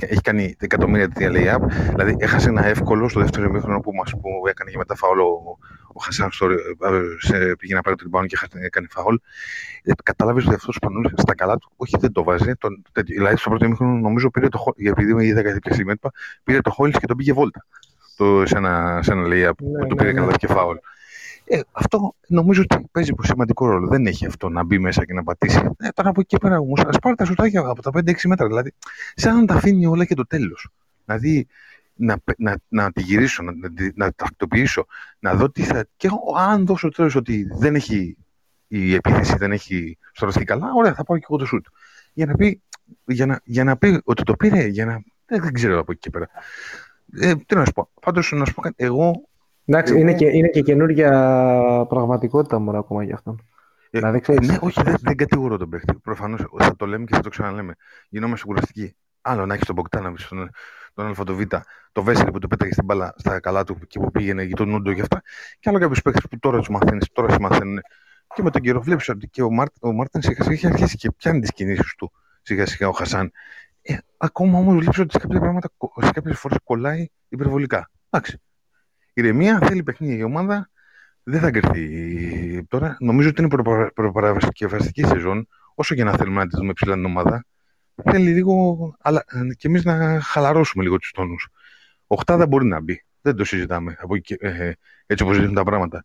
Speaker 4: έχει κάνει εκατομμύρια τέτοια lay-up. Δηλαδή, έχασε ένα εύκολο στο δεύτερο ημίχρονο που, μας, που έκανε και μετά φαόλο ο, ο Χασάν στο, σε, πήγε να πάρει το rebound και έκανε φαόλ. Ε, Κατάλαβες ότι αυτός ο στα καλά του, όχι δεν το βάζει. Τον, δηλαδή, στο πρώτο ημίχρονο νομίζω πήρε το επειδή είδα κάτι τέτοια σημεία, πήρε το Χόλι και τον πήγε βόλτα. Το, σε ένα, σε ένα lay-up ναι, που το πήρε ναι, ναι. και φαόλ. Ε, αυτό νομίζω ότι παίζει σημαντικό ρόλο. Δεν έχει αυτό να μπει μέσα και να πατήσει. Ε, τώρα από εκεί και πέρα όμω, α πάρει τα σουτάκια από τα 5-6 μέτρα. Δηλαδή, σαν να τα αφήνει όλα και το τέλος. Δηλαδή, να, να, να τη γυρίσω, να, να, να τακτοποιήσω, να δω τι θα. Και αν δώσω τέλο ότι δεν έχει η επίθεση, δεν έχει στρωθεί καλά, ωραία, θα πάω και εγώ το σουτ. Για να πει, για να, για να πει ότι το πήρε, για να. Δεν, δεν ξέρω από εκεί και πέρα. Ε, τι να σου πω. Πάντως, να σου πω κάτι. Εγώ
Speaker 1: Εντάξει, είναι, και, είναι και καινούργια πραγματικότητα μόνο ακόμα για αυτόν.
Speaker 4: Ε, δηλαδή, ξέρεις... Ναι, όχι, δεν, δεν κατηγορώ τον παίχτη. Προφανώς θα το λέμε και θα το ξαναλέμε. Γινόμαστε κουραστικοί. Άλλο να έχεις τον Μποκτάναβιτ, τον, τον Α, το Β, το Βέσελη που του πέταγε στην μπάλα στα καλά του και που πήγαινε για τον Νούντο και αυτά. Και άλλο κάποιους παίχτες που τώρα τους μαθαίνεις, τώρα σε μαθαίνουν. Και με τον καιρό βλέπεις ότι και ο, Μάρτ, ο Μάρτιν σιγά σιγά έχει αρχίσει και πιάνει τις κινήσεις του σιγά σιγά ο Χασάν. Ε, ακόμα όμως βλέπεις ότι σε κάποια πράγματα, σε κάποιες φορές κολλάει υπερβολικά. Εντάξει, ηρεμία, θέλει παιχνίδι η ομάδα. Δεν θα κρυφτεί τώρα. Νομίζω ότι είναι προπαρασκευαστική σεζόν. Όσο και να θέλουμε να τη δούμε ψηλά την ομάδα, θέλει λίγο αλλά, και εμείς να χαλαρώσουμε λίγο τους τόνους. Οχτάδα μπορεί να μπει. Δεν το συζητάμε από, ε, έτσι όπως δείχνουν τα πράγματα.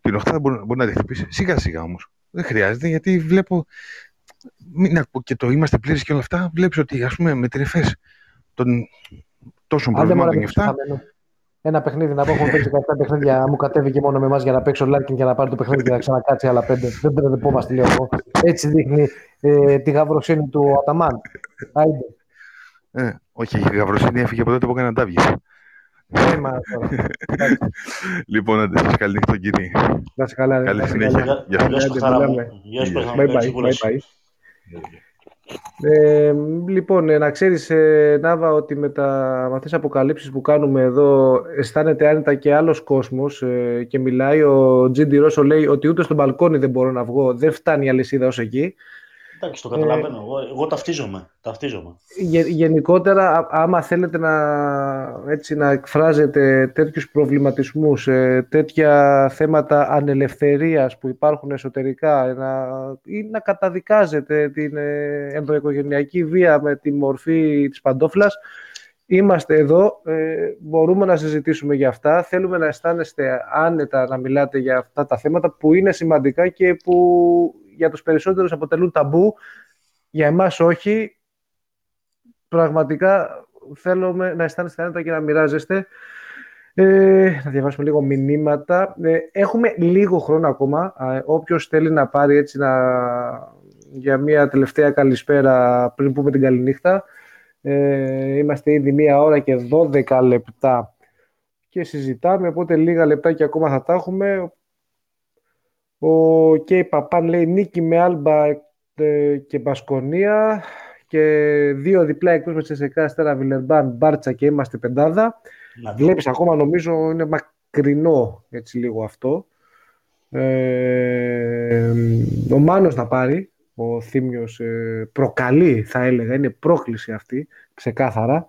Speaker 4: Την οχτάδα μπορεί, μπορεί να τη χτυπήσει σιγά σιγά όμως. Δεν χρειάζεται γιατί βλέπω. Μην, και το είμαστε πλήρες και όλα αυτά. Βλέπεις ότι ας πούμε με την Εφές των τόσων προβλημάτων και αυτά
Speaker 1: ένα παιχνίδι να πω: Έχω παίξει 17 παιχνίδια. Μου κατέβηκε μόνο με εμάς για να παίξω Λάρκιν και να πάρει το παιχνίδι και να ξανακάτσει άλλα πέντε. Δεν πρέπει να πω, λέω εγώ. Έτσι δείχνει ε, τη γαυροσύνη του Αταμάν. Άιντε.
Speaker 4: Ε, όχι, η γαυροσύνη έφυγε από τότε που έκανε τάβγε.
Speaker 1: Ε, [LAUGHS]
Speaker 4: λοιπόν, άντε, σας καλή νύχτα, κύριε.
Speaker 1: Να σε καλά.
Speaker 4: Καλή συνέχεια.
Speaker 2: Γεια σας. Γεια σας.
Speaker 1: Ε, λοιπόν, ε, να ξέρεις, ε, Νάβα, ότι με, τα, με αυτές τις αποκαλύψεις που κάνουμε εδώ αισθάνεται άνετα και άλλος κόσμος ε, και μιλάει. Ο Τζίντι Ρώσο λέει ότι ούτε στο μπαλκόνι δεν μπορώ να βγω, δεν φτάνει η αλυσίδα ως εκεί.
Speaker 2: Εντάξει, το καταλαβαίνω. Ε, εγώ, εγώ ταυτίζομαι. ταυτίζομαι.
Speaker 1: γενικότερα, άμα θέλετε να, έτσι, να εκφράζετε τέτοιους προβληματισμούς, ε, τέτοια θέματα ανελευθερίας που υπάρχουν εσωτερικά να, ή να καταδικάζετε την ε, ενδοοικογενειακή βία με τη μορφή της παντόφλας, Είμαστε εδώ, ε, μπορούμε να συζητήσουμε για αυτά. Θέλουμε να αισθάνεστε άνετα να μιλάτε για αυτά τα θέματα που είναι σημαντικά και που για τους περισσότερους αποτελούν ταμπού. Για εμάς όχι. Πραγματικά θέλουμε να αισθάνεστε άνετα και να μοιράζεστε. Ε, να διαβάσουμε λίγο μηνύματα. Ε, έχουμε λίγο χρόνο ακόμα. Ε, όποιος θέλει να πάρει έτσι να, για μια τελευταία καλησπέρα πριν πούμε την καληνύχτα. Ε, είμαστε ήδη μία ώρα και 12 λεπτά και συζητάμε, οπότε λίγα λεπτά και ακόμα θα τα έχουμε. Ο Κέι Παπάν λέει νίκη με Άλμπα ε, και Μπασκονία και δύο διπλά εκτός με Τσεσεκά, Στέρα Βιλερμπάν, Μπάρτσα και είμαστε πεντάδα. Να Βλέπεις ακόμα νομίζω είναι μακρινό έτσι λίγο αυτό. Ε, ο Μάνος να πάρει, ο Θήμιος ε, προκαλεί θα έλεγα, είναι πρόκληση αυτή ξεκάθαρα.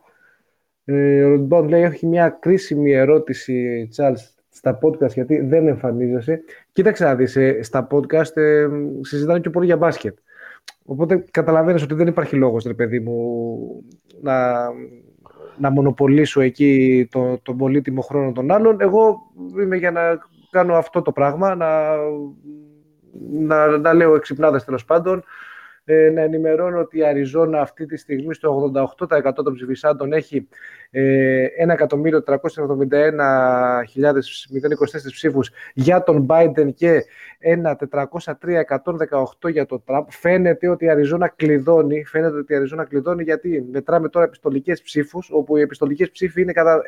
Speaker 1: Ε, ο Ροντμπόν λέει έχει μια κρίσιμη ερώτηση Τσάλς στα podcast γιατί δεν εμφανίζεσαι. Κοίταξε να δεις, ε, στα podcast ε, συζητάνε και πολύ για μπάσκετ. Οπότε καταλαβαίνεις ότι δεν υπάρχει λόγος, ρε παιδί μου, να, να μονοπολίσω εκεί το, τον πολύτιμο χρόνο των άλλων. Εγώ είμαι για να κάνω αυτό το πράγμα, να, να, να λέω εξυπνάδες τέλος πάντων, ε, να ενημερώνω ότι η Αριζόνα αυτή τη στιγμή στο 88% των ψηφισάντων έχει ε, 1.371.024 ψήφους για τον Biden και 1.403.118 για τον Τραμπ. Φαίνεται ότι η Αριζόνα κλειδώνει, φαίνεται ότι η Αριζόνα κλειδώνει γιατί μετράμε τώρα επιστολικές ψήφους, όπου οι επιστολικές ψήφοι είναι κατά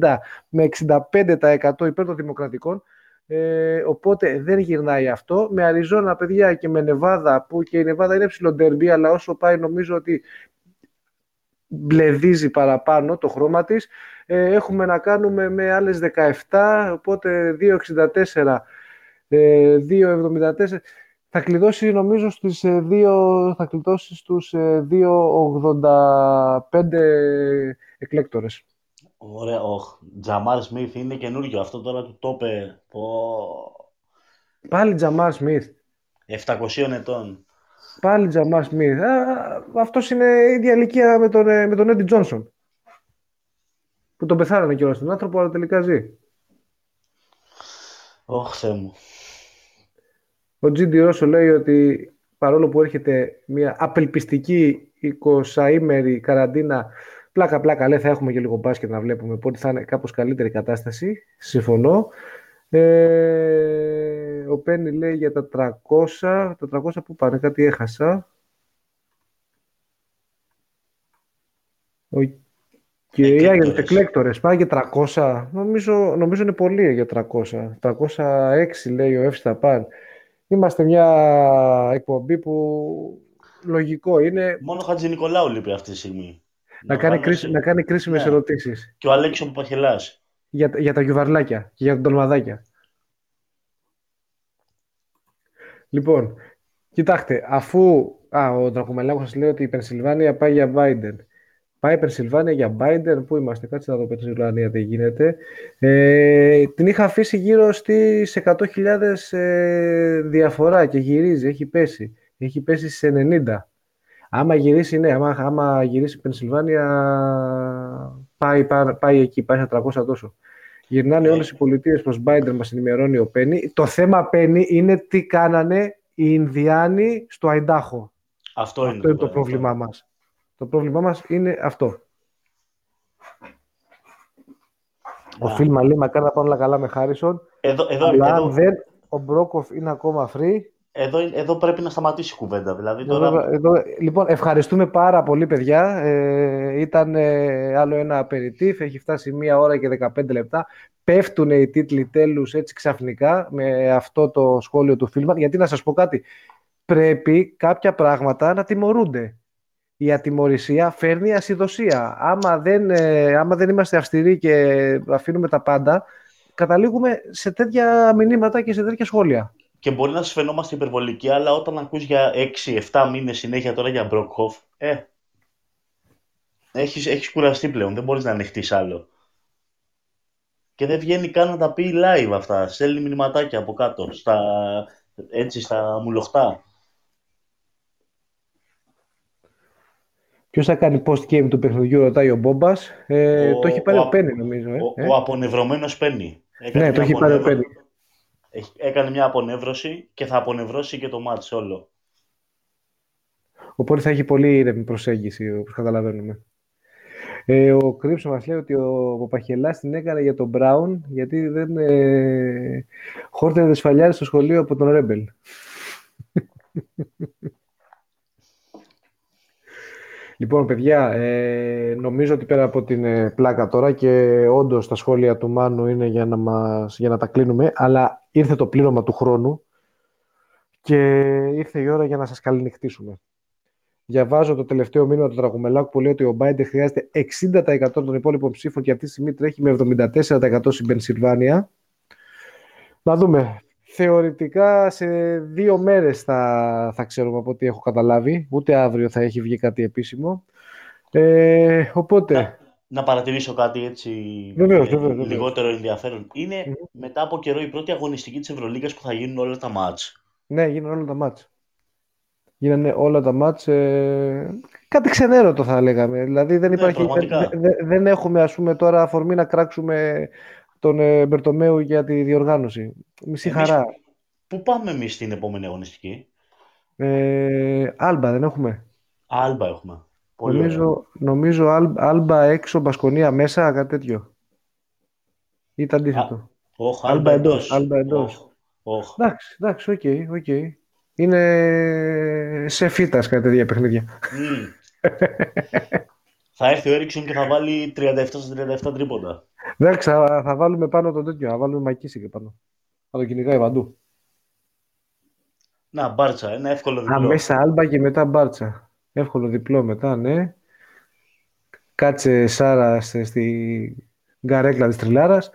Speaker 1: 60 με 65% υπέρ των δημοκρατικών ε, οπότε δεν γυρνάει αυτό. Με Αριζόνα, παιδιά, και με Νεβάδα, που και η Νεβάδα είναι ψηλό ντερμπι, αλλά όσο πάει νομίζω ότι μπλεδίζει παραπάνω το χρώμα της. Ε, έχουμε να κάνουμε με άλλες 17, οπότε 2,64, 2,74. Ε, θα κλειδώσει νομίζω στις 2, ε, θα κλειδώσει στους 2,85 εκλέκτορες.
Speaker 2: Ωραία, ο Τζαμάρ Σμιθ είναι καινούργιο. Αυτό τώρα του το είπε.
Speaker 1: Πάλι Τζαμάρ Σμιθ.
Speaker 2: 700 ετών.
Speaker 1: Πάλι Τζαμάρ Σμιθ. Αυτός είναι η ίδια ηλικία με τον, ε, με τον Έντι Τζόνσον. Που τον πεθάρανε κιόλας τον άνθρωπο, αλλά τελικά ζει.
Speaker 2: Ωχ, Θεέ μου.
Speaker 1: Ο Τζίντι Ρώσο λέει ότι παρόλο που έρχεται μια απελπιστική 20ημερη καραντίνα Πλάκα, πλάκα, λέει, θα έχουμε και λίγο μπάσκετ να βλέπουμε, οπότε θα είναι κάπως καλύτερη κατάσταση. Συμφωνώ. Ε, ο Πένι λέει για τα 300. Τα 300 που πάνε, κάτι έχασα. Ο... Και για τους εκλέκτορες πάει για 300. Νομίζω, νομίζω είναι πολύ για 300. 306 λέει ο Εύστα Παν. Είμαστε μια εκπομπή που λογικό είναι.
Speaker 2: Μόνο Χατζη Νικολάου λείπει αυτή τη στιγμή
Speaker 1: να, κάνει, κρίση, να κάνει κρίσιμες ναι. ερωτήσεις.
Speaker 2: Και ο Αλέξιο Παπαχελάς.
Speaker 1: Για, για τα γιουβαρλάκια και για τα τολμαδάκια. Λοιπόν, κοιτάξτε, αφού α, ο Δρακομελάκος σας λέει ότι η Πενσιλβάνια πάει για Biden. Πάει η Πενσιλβάνια για Biden. Πού είμαστε, κάτσε να δω Πενσιλβάνια τι γίνεται. Ε, την είχα αφήσει γύρω στις 100.000 ε, διαφορά και γυρίζει, έχει πέσει. Έχει πέσει στις 90. Άμα γυρίσει, ναι, άμα, άμα γυρίσει η Πενσιλβάνια, πάει, πάει, πάει εκεί, πάει στα 300 τόσο. Γυρνάνε όλες οι πολιτείες προς Biden, μας ενημερώνει ο Πένι. Το θέμα Πένι είναι τι κάνανε οι Ινδιάνοι στο Αϊντάχο.
Speaker 2: Αυτό είναι,
Speaker 1: αυτό είναι το, πρόβλημά μας. Το πρόβλημά μας είναι αυτό. Ο Φίλμα λέει μακάρι να πάνε όλα καλά με Χάρισον.
Speaker 2: Εδώ, εδώ,
Speaker 1: αλλά εδώ. δεν ο Μπρόκοφ είναι ακόμα free,
Speaker 2: εδώ, εδώ πρέπει να σταματήσει η κουβέντα. Δηλαδή, τώρα...
Speaker 1: εδώ, λοιπόν, ευχαριστούμε πάρα πολύ, παιδιά. Ε, ήταν ε, άλλο ένα απεριτήφ. Έχει φτάσει μία ώρα και 15 λεπτά. Πέφτουν οι τίτλοι τέλους έτσι ξαφνικά με αυτό το σχόλιο του Φίλμαν. Γιατί να σας πω κάτι. Πρέπει κάποια πράγματα να τιμωρούνται. Η ατιμορρησία φέρνει ασυδοσία. Άμα δεν, ε, άμα δεν είμαστε αυστηροί και αφήνουμε τα πάντα, καταλήγουμε σε τέτοια μηνύματα και σε τέτοια σχόλια
Speaker 2: και μπορεί να σα φαινόμαστε υπερβολικοί, αλλά όταν ακούς για 6-7 μήνες συνέχεια τώρα για Μπρόκχοφ, ε, έχεις, έχεις κουραστεί πλέον, δεν μπορείς να ανοιχτείς άλλο. Και δεν βγαίνει καν να τα πει live αυτά, στέλνει μηνυματάκια από κάτω, στα, έτσι, στα μουλοχτά.
Speaker 1: Ποιος θα κάνει post-game του παιχνιδιού, ρωτάει ο Μπόμπας. Ε, το έχει πάρει ο, ο Πένι, νομίζω. Ε,
Speaker 2: ο, ε. ο απονευρωμένος Πένι.
Speaker 1: Ναι, το έχει πάρει ο Πένι
Speaker 2: έκανε μια απονεύρωση και θα απονευρώσει και το μάτς όλο.
Speaker 1: Οπότε θα έχει πολύ ήρεμη προσέγγιση, όπως καταλαβαίνουμε. Ε, ο Κρύψος μας λέει ότι ο Παπαχελάς την έκανε για τον Μπράουν γιατί δεν ε, χόρτανε σφαλιάρι στο σχολείο από τον Ρέμπελ. Λοιπόν, παιδιά, ε, νομίζω ότι πέρα από την ε, πλάκα τώρα και όντως τα σχόλια του Μάνου είναι για να, μας, για να τα κλείνουμε, αλλά ήρθε το πλήρωμα του χρόνου και ήρθε η ώρα για να σας καληνυχτήσουμε. Διαβάζω το τελευταίο μήνυμα του Τραγουμελάκου που λέει ότι ο Μπάιντε χρειάζεται 60% των υπόλοιπων ψήφων και αυτή τη στιγμή τρέχει με 74% στην Πενσιλβάνια. Να δούμε. Θεωρητικά σε δύο μέρες θα, θα ξέρουμε από ό,τι έχω καταλάβει. Ούτε αύριο θα έχει βγει κάτι επίσημο. Ε, οπότε...
Speaker 2: Να, να παρατηρήσω κάτι έτσι
Speaker 1: βεβαίως,
Speaker 2: ε,
Speaker 1: βεβαίως,
Speaker 2: λιγότερο ενδιαφέρον. Είναι μετά από καιρό η πρώτη αγωνιστική της Ευρωλίγκας που θα γίνουν όλα τα μάτς.
Speaker 1: Ναι, γίνουν όλα τα μάτς. Γίνανε όλα τα μάτς. Ε, κάτι ξενέρωτο θα λέγαμε. Δηλαδή δεν,
Speaker 2: Ναι,
Speaker 1: υπάρχει,
Speaker 2: πραγματικά.
Speaker 1: δεν, δεν- δεν έχουμε ας πούμε τώρα αφορμή να κράξουμε τον ε, Μπερτομέου για τη διοργάνωση. Μισή
Speaker 2: Εμείς
Speaker 1: χαρά.
Speaker 2: Πού πάμε εμείς στην επόμενη αγωνιστική;
Speaker 1: Ε, Άλμπα δεν έχουμε.
Speaker 2: Άλμπα έχουμε. Πολύ ωραία.
Speaker 1: Νομίζω, νομίζω Άλ- Άλμπα έξω, Μπασκονία μέσα, κάτι τέτοιο. Ή το αντίθετο.
Speaker 2: Όχ,
Speaker 1: Άλμπα
Speaker 2: Άλμπα
Speaker 1: εντός,
Speaker 2: εντός.
Speaker 1: Άλμπα εντός.
Speaker 2: Όχ, όχ.
Speaker 1: Εντάξει, εντάξει, OK, OK. Είναι σε φύτας κάτι τέτοια παιχνίδια.
Speaker 2: Μμμ. θα έρθει ο Έριξον και θα βάλει 37 στα 37 τρίποντα.
Speaker 1: Εντάξει, θα, θα βάλουμε πάνω το τέτοιο, θα βάλουμε μακίση και πάνω. Θα το κυνηγάει παντού.
Speaker 2: Να, μπάρτσα, ένα εύκολο
Speaker 1: Α,
Speaker 2: διπλό.
Speaker 1: μέσα Άλμπα και μετά Μπάρτσα. Εύκολο διπλό μετά, ναι. Κάτσε Σάρα στη, στη γκαρέκλα της Τριλάρας.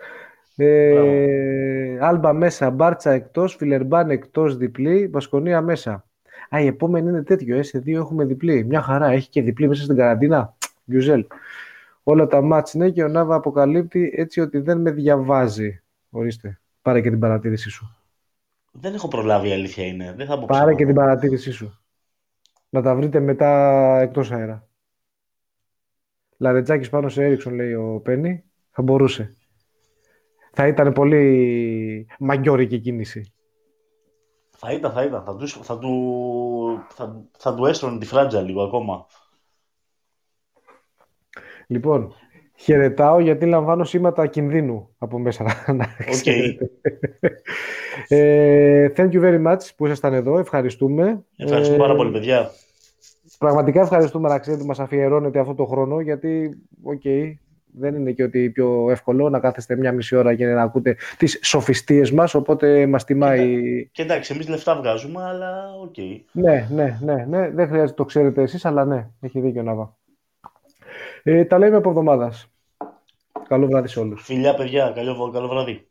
Speaker 1: Ε, Άλμπα μέσα, Μπάρτσα εκτός, Φιλερμπάν εκτός διπλή, Βασκονία μέσα. Α, η επόμενη είναι τέτοιο, ε, σε δύο έχουμε διπλή. Μια χαρά, έχει και διπλή μέσα στην καραντίνα. Γιουζέλ. Όλα τα μάτς ναι και ο Νάβα αποκαλύπτει έτσι ότι δεν με διαβάζει. Ορίστε, πάρε και την παρατήρησή σου.
Speaker 2: Δεν έχω προλάβει η αλήθεια είναι. Δεν θα πω
Speaker 1: Πάρε
Speaker 2: ψέματα.
Speaker 1: και την παρατήρησή σου. Να τα βρείτε μετά εκτός αέρα. Λαρετζάκης πάνω σε Έριξον, λέει ο Πένι. Θα μπορούσε. Θα ήταν πολύ μαγκιόρικη κίνηση.
Speaker 2: Θα ήταν, θα ήταν. Θα του, θα του, θα, θα του έστρωνε τη φράτζα λίγο ακόμα.
Speaker 1: Λοιπόν, χαιρετάω γιατί λαμβάνω σήματα κινδύνου από μέσα. [LAUGHS] να
Speaker 2: Οκ.
Speaker 1: ξέρετε. ε, thank you very much που ήσασταν εδώ. Ευχαριστούμε.
Speaker 2: Ευχαριστούμε
Speaker 1: Ε,
Speaker 2: πάρα πολύ, παιδιά.
Speaker 1: Πραγματικά ευχαριστούμε να ξέρετε ότι μας αφιερώνετε αυτό το χρόνο γιατί, οκ, δεν είναι και ό,τι πιο εύκολο να κάθεστε μια μισή ώρα και να ακούτε τις σοφιστίες μας, οπότε μας τιμάει...
Speaker 2: Και εντάξει, εμείς λεφτά βγάζουμε, αλλά οκ.
Speaker 1: Ναι, ναι, ναι, ναι, δεν χρειάζεται το ξέρετε εσείς, αλλά ναι, έχει δίκιο Ναβά. Ε, τα λέμε από εβδομάδας. Καλό βράδυ σε όλους.
Speaker 2: Φιλιά, παιδιά. Καλό, καλό βράδυ.